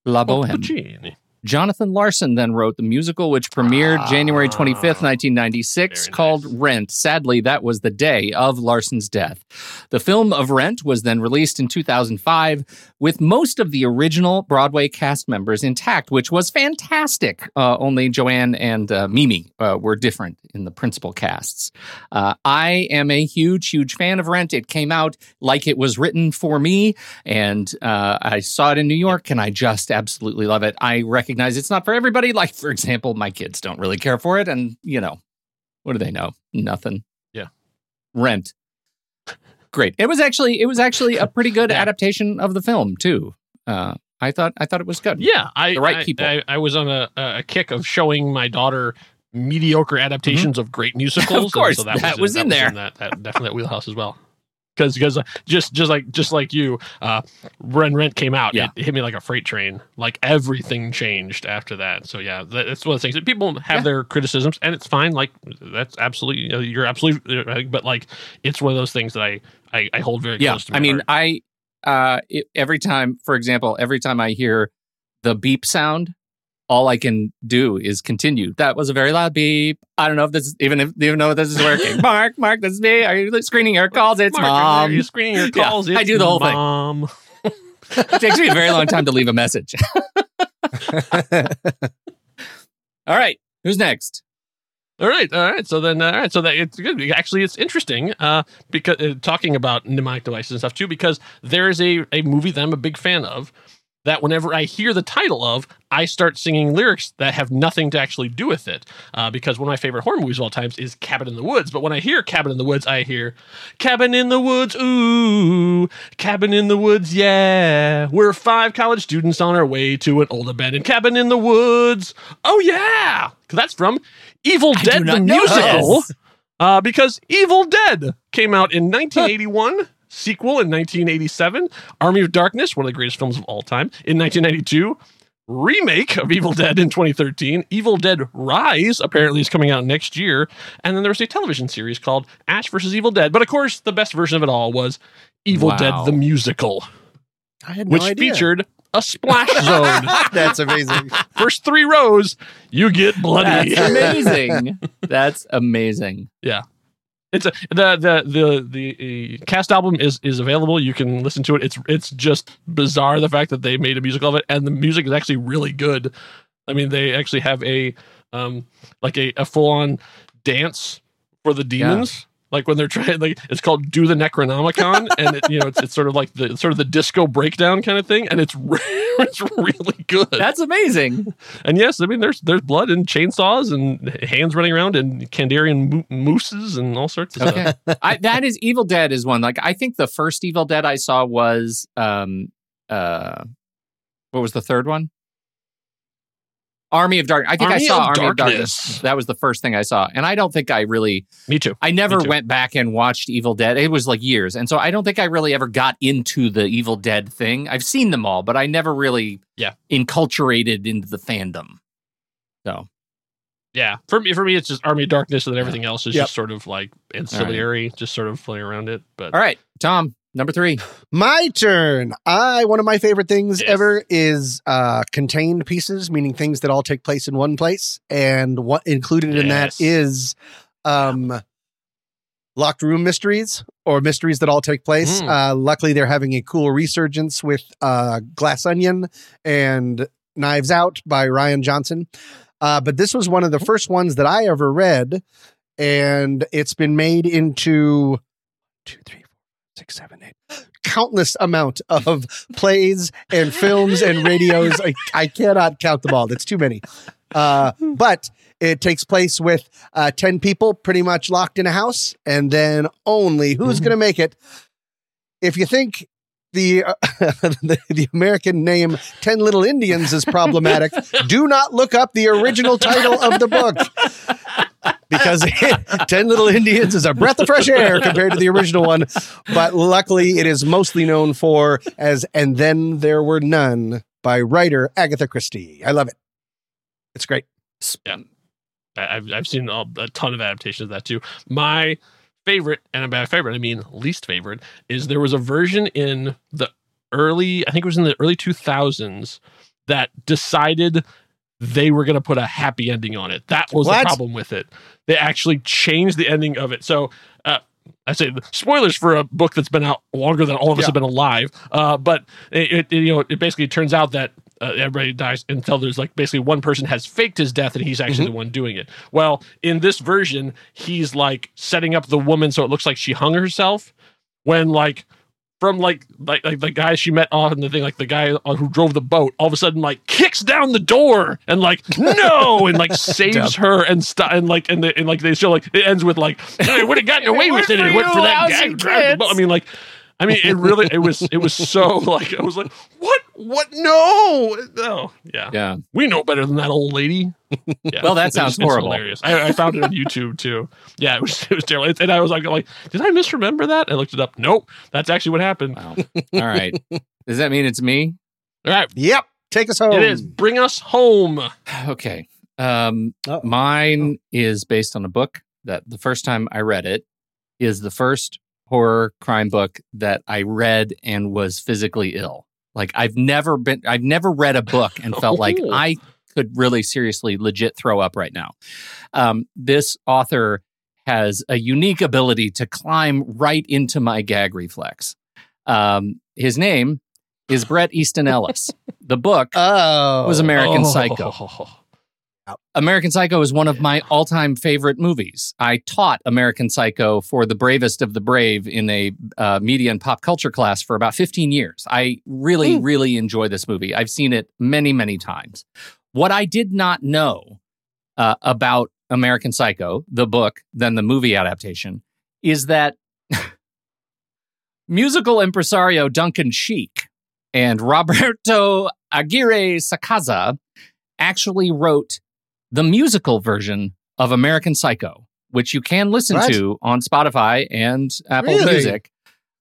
La Boheme. Puccini. Jonathan Larson then wrote the musical, which premiered January 25th, 1996, Ah, called nice. Rent. Sadly, that was the day of Larson's death. The film of Rent was then released in 2005 with most of the original Broadway cast members intact, which was fantastic. Uh, only Joanne and uh, Mimi uh, were different in the principal casts. Uh, I am a huge, huge fan of Rent. It came out like it was written for me, and uh, I saw it in New York, and I just absolutely love it. I recognize it's not for everybody. Like, for example, my kids don't really care for it, and you know, what do they know? Nothing. Yeah. Rent. Great. It was actually it was actually a pretty good Yeah. adaptation of the film too. Uh, I thought I thought it was good. Yeah, I The right I- people. I, I was on a, a kick of showing my daughter mediocre adaptations of great musicals. and Mm-hmm. course, so that, that was, was in there. that, that definitely that wheelhouse as well. Because because just just like just like you, uh, when Rent came out, it hit me like a freight train. Like everything changed after that. So yeah, that, that's one of the things that people have their criticisms, and it's fine. Like that's absolutely you know, you're absolutely right, but like it's one of those things that I I, I hold very yeah, close to. My I mean, heart. I uh, it, every time, for example, every time I hear the beep sound, all I can do is continue. That was a very loud beep. I don't know if this is even if even know if this is working. Mark, Mark, this is me. Are you screening your calls? It's Mark, mom. Are you screening your Yeah, calls? I do the whole mom. thing. It takes me a very long time to leave a message. all right, who's next? All right, all right. So then, all right. So that it's good. Actually, it's interesting uh, because uh, talking about mnemonic devices and stuff too, because there is a a movie that I'm a big fan of. That whenever I hear the title of, I start singing lyrics that have nothing to actually do with it. Uh, because one of my favorite horror movies of all times is Cabin in the Woods. But when I hear Cabin in the Woods, I hear Cabin in the Woods, ooh, Cabin in the Woods, yeah. We're five college students on our way to an old abandoned cabin in the woods. Oh yeah. Because that's from Evil Dead the musical. Uh, because Evil Dead came out in 1981, sequel in 1987, Army of Darkness, one of the greatest films of all time, in 1992, remake of Evil Dead in 2013, Evil Dead Rise apparently is coming out next year, and then there's a television series called Ash versus Evil Dead. But of course, the best version of it all was Evil Wow. Dead the musical, I had no which idea. featured a splash zone. That's amazing. First three rows, you get bloody. That's amazing. That's amazing. Yeah. It's a the the the the cast album is is available. You can listen to it. It's it's just bizarre the fact that they made a musical of it, and the music is actually really good. I mean, they actually have a um like a, a full on dance for the demons. Like when they're trying, like it's called "Do the Necronomicon," and it, you know it's, it's sort of like the sort of the disco breakdown kind of thing, and it's re- it's really good. That's amazing. And yes, I mean there's there's blood and chainsaws and hands running around and Kandarian mo- mooses and all sorts of Okay. stuff. I, that is Evil Dead is one. Like I think the first Evil Dead I saw was um uh what was the third one? Army of Dark. I think Army I saw Army of Darkness. Darkness. That was the first thing I saw, and I don't think I really. Me too. I never too. went back and watched Evil Dead. It was like years, and so I don't think I really ever got into the Evil Dead thing. I've seen them all, but I never really Yeah. enculturated into the fandom. So Yeah, for me, for me, it's just Army of Darkness, and then everything else is Yep. just sort of like ancillary, just sort of playing around it. But all right, Tom, number three. My turn. I one of my favorite things ever is uh contained pieces, meaning things that all take place in one place. And what included in that is Yes. um locked room mysteries or mysteries that all take place. Mm. Uh luckily they're having a cool resurgence with uh Glass Onion and Knives Out by Rian Johnson. Uh, but this was one of the first ones that I ever read, and it's been made into two, three, six, seven, eight, countless amount of plays and films and radios. I, I cannot count them all. That's too many. Uh, but it takes place with uh, 10 people pretty much locked in a house, and then only who's going to make it. If you think the, uh, the the American name 10 Little Indians is problematic, do not look up the original title of the book because 10 Little Indians is a breath of fresh air compared to the original one. But luckily, it is mostly known for as And Then There Were None by writer Agatha Christie. I love it. It's great. yeah, I've I've seen a, a ton of adaptations of that too. My favorite, and by favorite I mean least favorite, is there was a version in the early, I think it was in the early two thousands, that decided they were going to put a happy ending on it. That was What? the problem with it. They actually changed the ending of it. So. Uh, I say spoilers for a book that's been out longer than all of us Yeah. have been alive. Uh, but it, it you know it basically turns out that uh, everybody dies until there's like basically one person has faked his death and he's actually the one doing it. Well, in this version, he's like setting up the woman so it looks like she hung herself when like from like like, like the guy she met on the thing like the guy who drove the boat all of a sudden like kicks down the door and like no and like saves her and stuff and like and, the, and like they show like it ends with like it would have gotten away with it it went for that guy who drives the boat. I mean like I mean it really it was it was so like I was like what What? No, no. Yeah, Yeah. We know better than that old lady. Yeah. Well, that It's- sounds it's horrible. hilarious. I, I found it on YouTube too. Yeah, it was it was terrible. And I was like, like, did I misremember that? I looked it up. Nope, that's actually what happened. Wow. All right. Does that mean it's me? All right, Yep. Take us home. it is. Bring us home. Okay. Um, Uh-oh. mine is based on a book that the first time I read it is the first horror crime book that I read and was physically ill. Like I've never been, I've never read a book and felt like. I could really seriously legit throw up right now. Um, this author has a unique ability to climb right into my gag reflex. Um, his name is Bret Easton Ellis. The book Oh. was American Oh. Psycho. American Psycho is one of my all time favorite movies. I taught American Psycho for the bravest of the brave in a uh, media and pop culture class for about 15 years. I really, really enjoy this movie. I've seen it many, many times. What I did not know uh, about American Psycho, the book, then the movie adaptation, is that musical impresario Duncan Sheik and Roberto Aguirre Sacasa actually wrote the musical version of American Psycho, which you can listen What? to on Spotify and Apple Really? Music.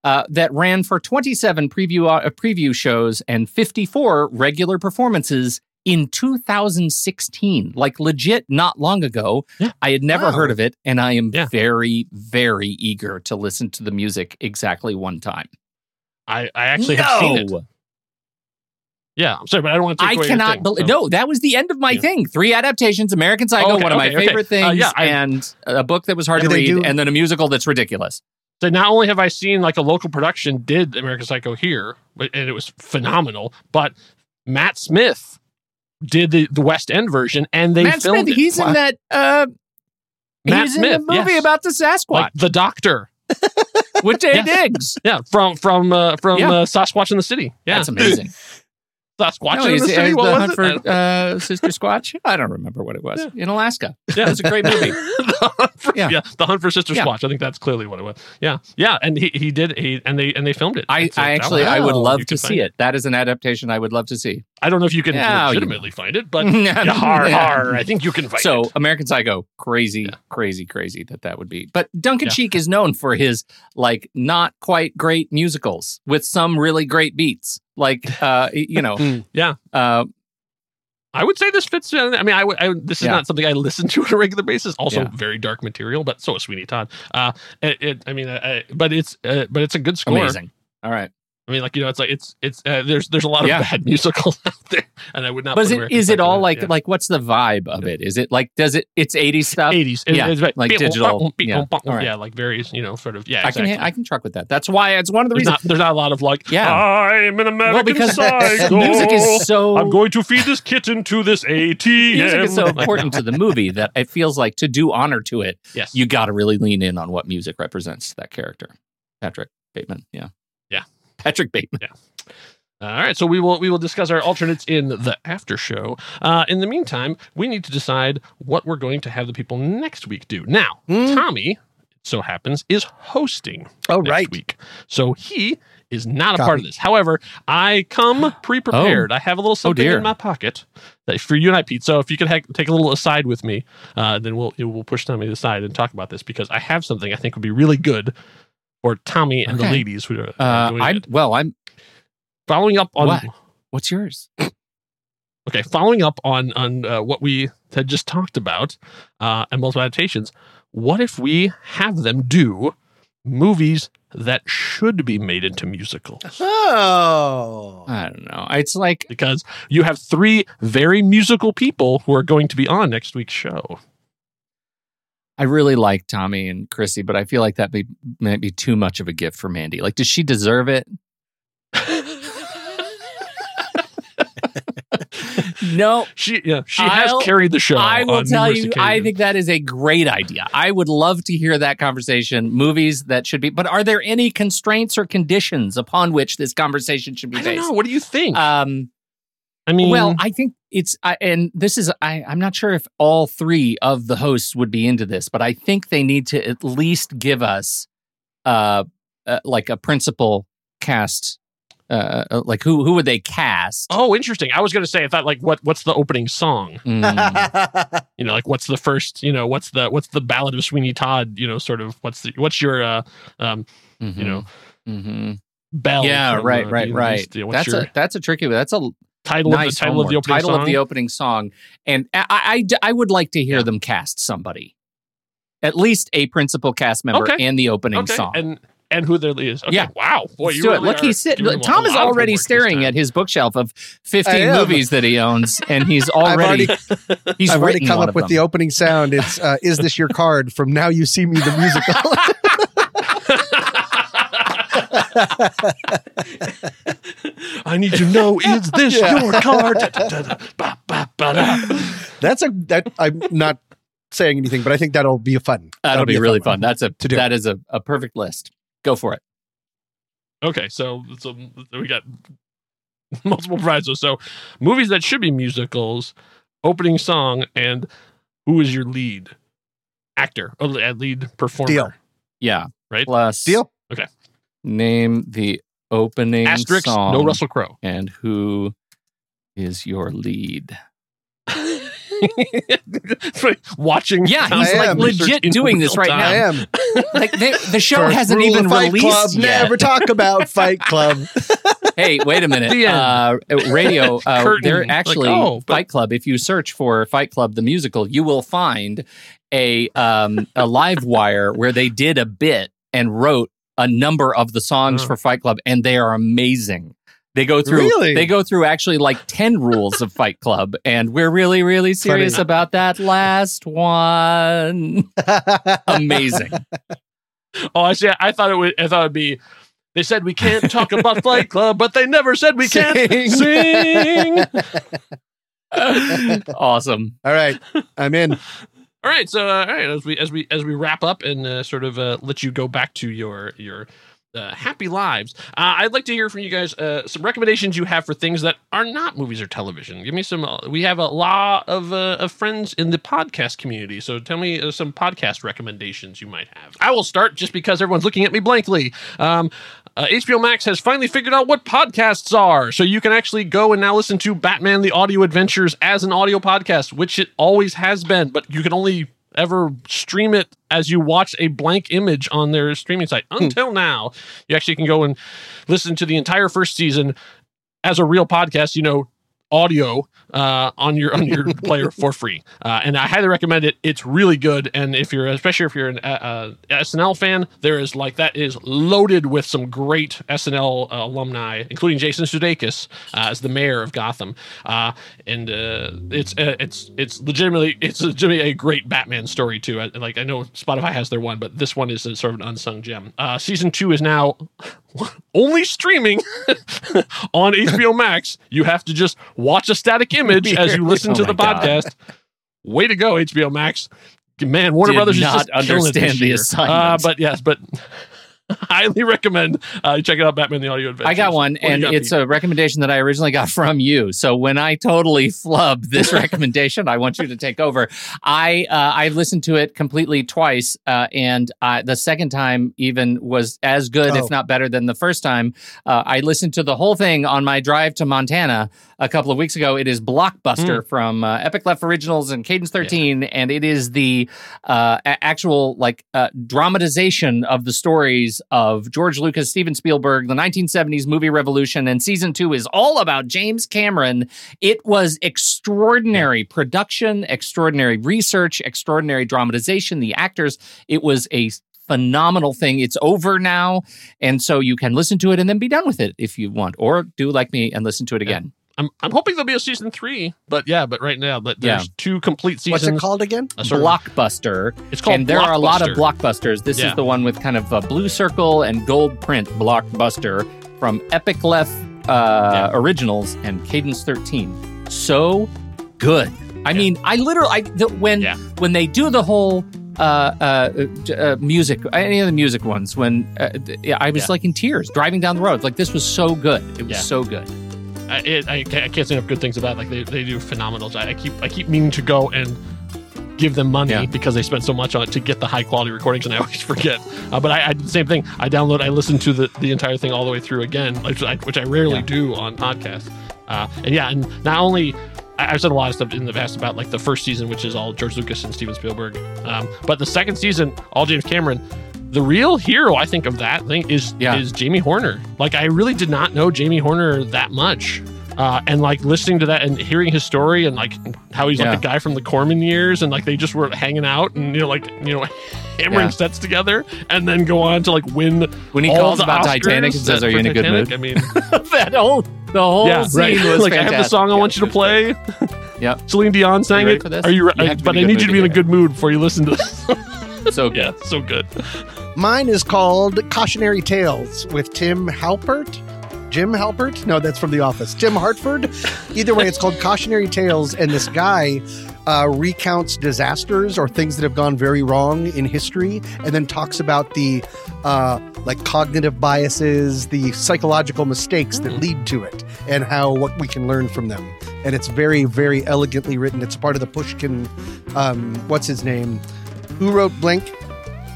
Uh, that ran for 27 preview uh, preview shows and 54 regular performances in 2016. Like legit, not long ago. Yeah. I had never Wow. heard of it, and I am Yeah. very, very eager to listen to the music exactly one time. I, I actually have seen it. Yeah, I'm sorry, but I don't want to take I away cannot believe. so- No, that was the end of my Yeah. thing. Three adaptations: American Psycho, Okay, one of my okay, okay. favorite Uh, things, yeah, I- and a book that was hard to read, do- and then a musical that's ridiculous. So not only have I seen like a local production did American Psycho here, but and it was phenomenal, but Matt Smith did the, the West End version and they Matt filmed Smith, it. he's in that. Uh, Matt he's Smith, in the movie yes. about the Sasquatch like the Doctor. with Taye Yeah. Diggs. Yeah, from from uh, from Yeah. uh, Sasquatch in the City. Yeah, That's amazing. Sasquatch No, in the City. he's What the was hunt it? for uh, Sister Squatch. I don't remember what it was in Alaska. Yeah. It was a great movie. the hunt for, Yeah. yeah. the hunt for Sister Yeah. Squatch. I think that's clearly what it was. Yeah, yeah, and he, he did. He and they and they filmed it. I, It's, I actually, I would love to see it. That is an adaptation I would love to see. I don't know if you can Yeah, you legitimately find it, but Yeah. har, har, I think you can find so it. So American Psycho, crazy, Yeah. crazy, crazy that that would be. But Duncan. Sheik is known for his like not quite great musicals with some really great beats. Like, uh, you know, Mm, yeah, uh, I would say this fits. uh, I mean, I. I, this is not something I listen to on a regular basis. Also, very dark material, but so is Sweeney Todd. Uh, it, it I mean, uh, uh, but it's uh, but it's a good score. amazing. All right. I mean, like you know, it's like it's it's uh, there's there's a lot of Yeah. bad musicals out there, and I would not. But is it it all like yeah. like what's the vibe of it? Is it like does it it's 80s stuff? 80s? Yeah, it's like, like beep, digital. beep, Yeah. beep, yeah, like various, you know, sort of. Yeah, I can. I can truck with that. That's why it's one of the There's reasons. not, there's not a lot of like, Yeah. I'm an American because Psycho. music is so- I'm going to feed this kitten to this ATM. Music is so important to the movie that it feels like to do honor to it, Yes. you got to really lean in on what music represents to that character. Patrick Bateman, Yeah. Patrick Bateman. All right, so we will we will discuss our alternates in the after show. Uh, in the meantime, we need to decide what we're going to have the people next week do. Now, Tommy, so happens, is hosting. Oh, next right. week, so he is not a Copy. part of this. However, I come pre-prepared. I have a little something dear. in my pocket that for you and I, Pete. So if you could ha- take a little aside with me, uh, then we'll we'll push Tommy aside and talk about this because I have something I think would be really good for Tommy and the ladies who are Uh, doing I'm it. well. I'm. Following up on What? What's yours? Okay, following up on on uh, what we had just talked about, uh, and multiple adaptations. What if we have them do movies that should be made into musicals? Oh. I don't know. It's like Because you have three very musical people who are going to be on next week's show. I really like Tommy and Chrissy, but I feel like that be, might be too much of a gift for Mandy. Like, does she deserve it? no. She yeah, she has carried the show. I will tell you, I think that is a great idea. I would love to hear that conversation. Movies that should be, but are there any constraints or conditions upon which this conversation should be I based? know. What do you think? Um, I mean, well, I think it's, I, and this is, I, I'm not sure if all three of the hosts would be into this, but I think they need to at least give us, uh, uh like a principal cast uh, uh, like who who would they cast? Oh, interesting. I was going to say I thought like what what's the opening song? Mm. You know, like what's the first, you know, what's the what's the Ballad of Sweeney Todd, you know, sort of what's the what's your uh um you know, Mhm. bell yeah, from, right, uh, right, Beauty and the right. Beast? You know, that's your a that's a tricky. That's a title nice of the title of the opening title song? of the opening song, and I, I, I would like to hear them cast somebody, at least a principal cast member Okay. and the opening okay. song. And and who their lead is. Okay. Yeah. Wow. Boy, Let's you do it. really Look, he's sitting. Tom is already staring at his bookshelf of 15 movies that he owns, and he's I've already, already, he's I've already come up with them. the opening sound. It's uh, "Is This Your Card?" from Now You See Me the musical. I need to know, is this Yeah. your? Da, da, da, da. That's a that I'm not saying anything, but I think that'll be a fun. That'll be a really one. fun. That's a to do. that is a, a perfect list. Go for it. Okay, so so we got multiple prizes. So movies that should be musicals, opening song, and who is your lead actor or lead performer? Deal. Yeah. Right. Plus, Deal. Okay. Name the opening Asterix, song. no Russell Crowe. And who is your lead? Watching. Yeah, Tom's he's like am. legit doing this right time. I now. am. Like they, the show First hasn't rule even of Fight released Club, yet. Never talk about Fight Club. hey, wait a minute. The. Uh, radio. Uh, Curtain. they're Like, actually oh, but- Fight Club. If you search for Fight Club the musical, you will find a um, a live wire where they did a bit and wrote a number of the songs Oh. for Fight Club, and they are amazing. They go through. Really? They go through actually like ten rules of Fight Club, and we're really, really serious Funny. about that last one. Amazing. Oh, I see. I thought it would. I thought it'd be. They said we can't talk about Fight Club, but they never said we can't Sing. sing. awesome. All right, I'm in. All right, so uh, all right, as we as we as we wrap up and uh, sort of uh, let you go back to your your uh, happy lives, uh, I'd like to hear from you guys uh, some recommendations you have for things that are not movies or television. Give me some. Uh, we have a lot of uh, of friends in the podcast community, so tell me uh, some podcast recommendations you might have. I will start just because everyone's looking at me blankly. Um, HBO Max has finally figured out what podcasts are, so you can actually go and now listen to Batman: The Audio Adventures as an audio podcast, which it always has been, but you can only ever stream it as you watch a blank image on their streaming site. Hmm. Until now, you actually can go and listen to the entire first season as a real podcast. You know, audio uh, on your on your player for free, uh, and I highly recommend it. It's really good, and if you're especially if you're an uh, uh, SNL fan, there is like that is loaded with some great SNL uh, alumni, including Jason Sudeikis uh, as the mayor of Gotham, uh, and uh, it's uh, it's it's legitimately it's legitimately a great Batman story too. I, like I know Spotify has their one, but this one is a sort of an unsung gem. Uh, season two is now only streaming on HBO Max. You have to just watch a static image as you listen Oh to the God. podcast. Way to go, HBO Max. Man, Warner Did Brothers is not just understand the year. Uh, assignment. but yes, but highly recommend uh, check it out. Batman: The Audio Adventure. I got one, and got, it's a recommendation that I originally got from you. So when I totally flub this recommendation, I want you to take over. I uh, I've listened to it completely twice, uh, and uh, the second time even was as good, Oh. if not better, than the first time. Uh, I listened to the whole thing on my drive to Montana a couple of weeks ago. It is Blockbuster from uh, Epic Left Originals and Cadence Thirteen, and it is the uh, actual like uh, dramatization of the stories of George Lucas, Steven Spielberg, the 1970s movie revolution, and season two is all about James Cameron. It was extraordinary production, extraordinary research, extraordinary dramatization. The actors, it was a phenomenal thing. It's over now, and so you can listen to it and then be done with it if you want, or do like me and listen to it again. I'm I'm hoping there'll be a season three, but yeah, but right now, but there's Yeah. two complete seasons. What's it called again? A Blockbuster. It's called and there are a lot of blockbusters. This Yeah. is the one with kind of a blue circle and gold print blockbuster from Epic Left uh, Originals and Cadence 13. So good. I mean, I literally I, the, when Yeah. when they do the whole uh, uh, uh, music, any of the music ones, when uh, th- yeah, I was Yeah. like in tears driving down the road. Like this was so good. It was Yeah. so good. I, it, I, can't, I can't say enough good things about. it. Like they, they do phenomenal. I, I keep I keep meaning to go and give them money because they spent so much on it to get the high quality recordings, and I always forget. Uh, but I, I did the same thing. I download, I listen to the, the entire thing all the way through again, which I, which I rarely do on podcasts. Uh, and yeah, and not only I- I've said a lot of stuff in the past about like the first season, which is all George Lucas and Steven Spielberg, um, but the second season, all James Cameron. The real hero, I think, of that thing is is Jamie Horner. Like, I really did not know Jamie Horner that much. Uh, and like listening to that and hearing his story and like how he's Yeah. like the guy from the Corman years and like they just were hanging out and you know like you know hammering Yeah. sets together and then go on to like win When he all calls the about Oscars Titanic and says, "Are you in a good Titanic." mood?" I mean, that whole the whole yeah, scene right. was like I have the song I want you to play. Yep. Celine Dion sang ready it. for this? Are you? Re- You have to be but I need you to be in a good mood before you listen to this. so good. yeah, so good. Mine is called Cautionary Tales with Tim Halpert. Jim Halpert? No, that's from The Office. Tim Harford. Either way, it's called Cautionary Tales, and this guy uh, recounts disasters or things that have gone very wrong in history, and then talks about the uh, like cognitive biases, the psychological mistakes that lead to it, and how what we can learn from them. And it's very, very elegantly written. It's part of the Pushkin. Um, what's his name? Who wrote Blink?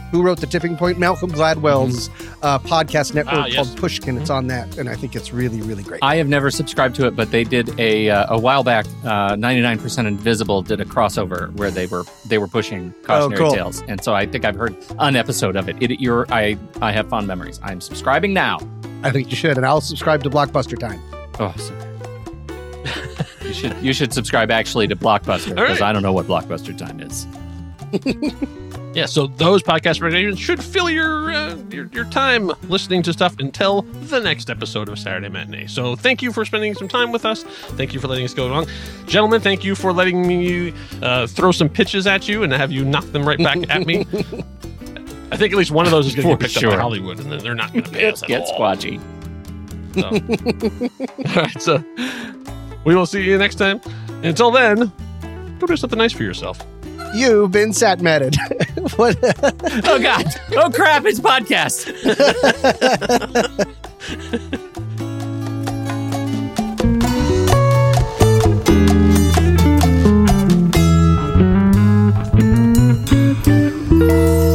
Who wrote the Tipping Point? Malcolm Gladwell's uh, podcast network Ah, yes. called Pushkin. It's on that, and I think it's really, really great. I have never subscribed to it, but they did a uh, a while back. Ninety nine percent Invisible did a crossover where they were they were pushing cautionary Oh, cool. tales, and so I think I've heard an episode of it. It you're I I have fond memories. I'm subscribing now. I think you should, and I'll subscribe to Blockbuster Time. Oh, you should you should subscribe actually to Blockbuster because right. I don't know what Blockbuster time is. Yeah, so those podcast recommendations should fill your, uh, your your time listening to stuff until the next episode of Saturday Matinee. So thank you for spending some time with us. Thank you for letting us go along, gentlemen. Thank you for letting me uh, throw some pitches at you and have you knock them right back at me. I think at least one of those is going to get picked up sure. by Hollywood, and then they're not going to pay us at Get all. squatchy. All right, so we will see you next time. Until then, go do something nice for yourself. You've been sat matted. what? Oh God! Oh crap! It's podcast.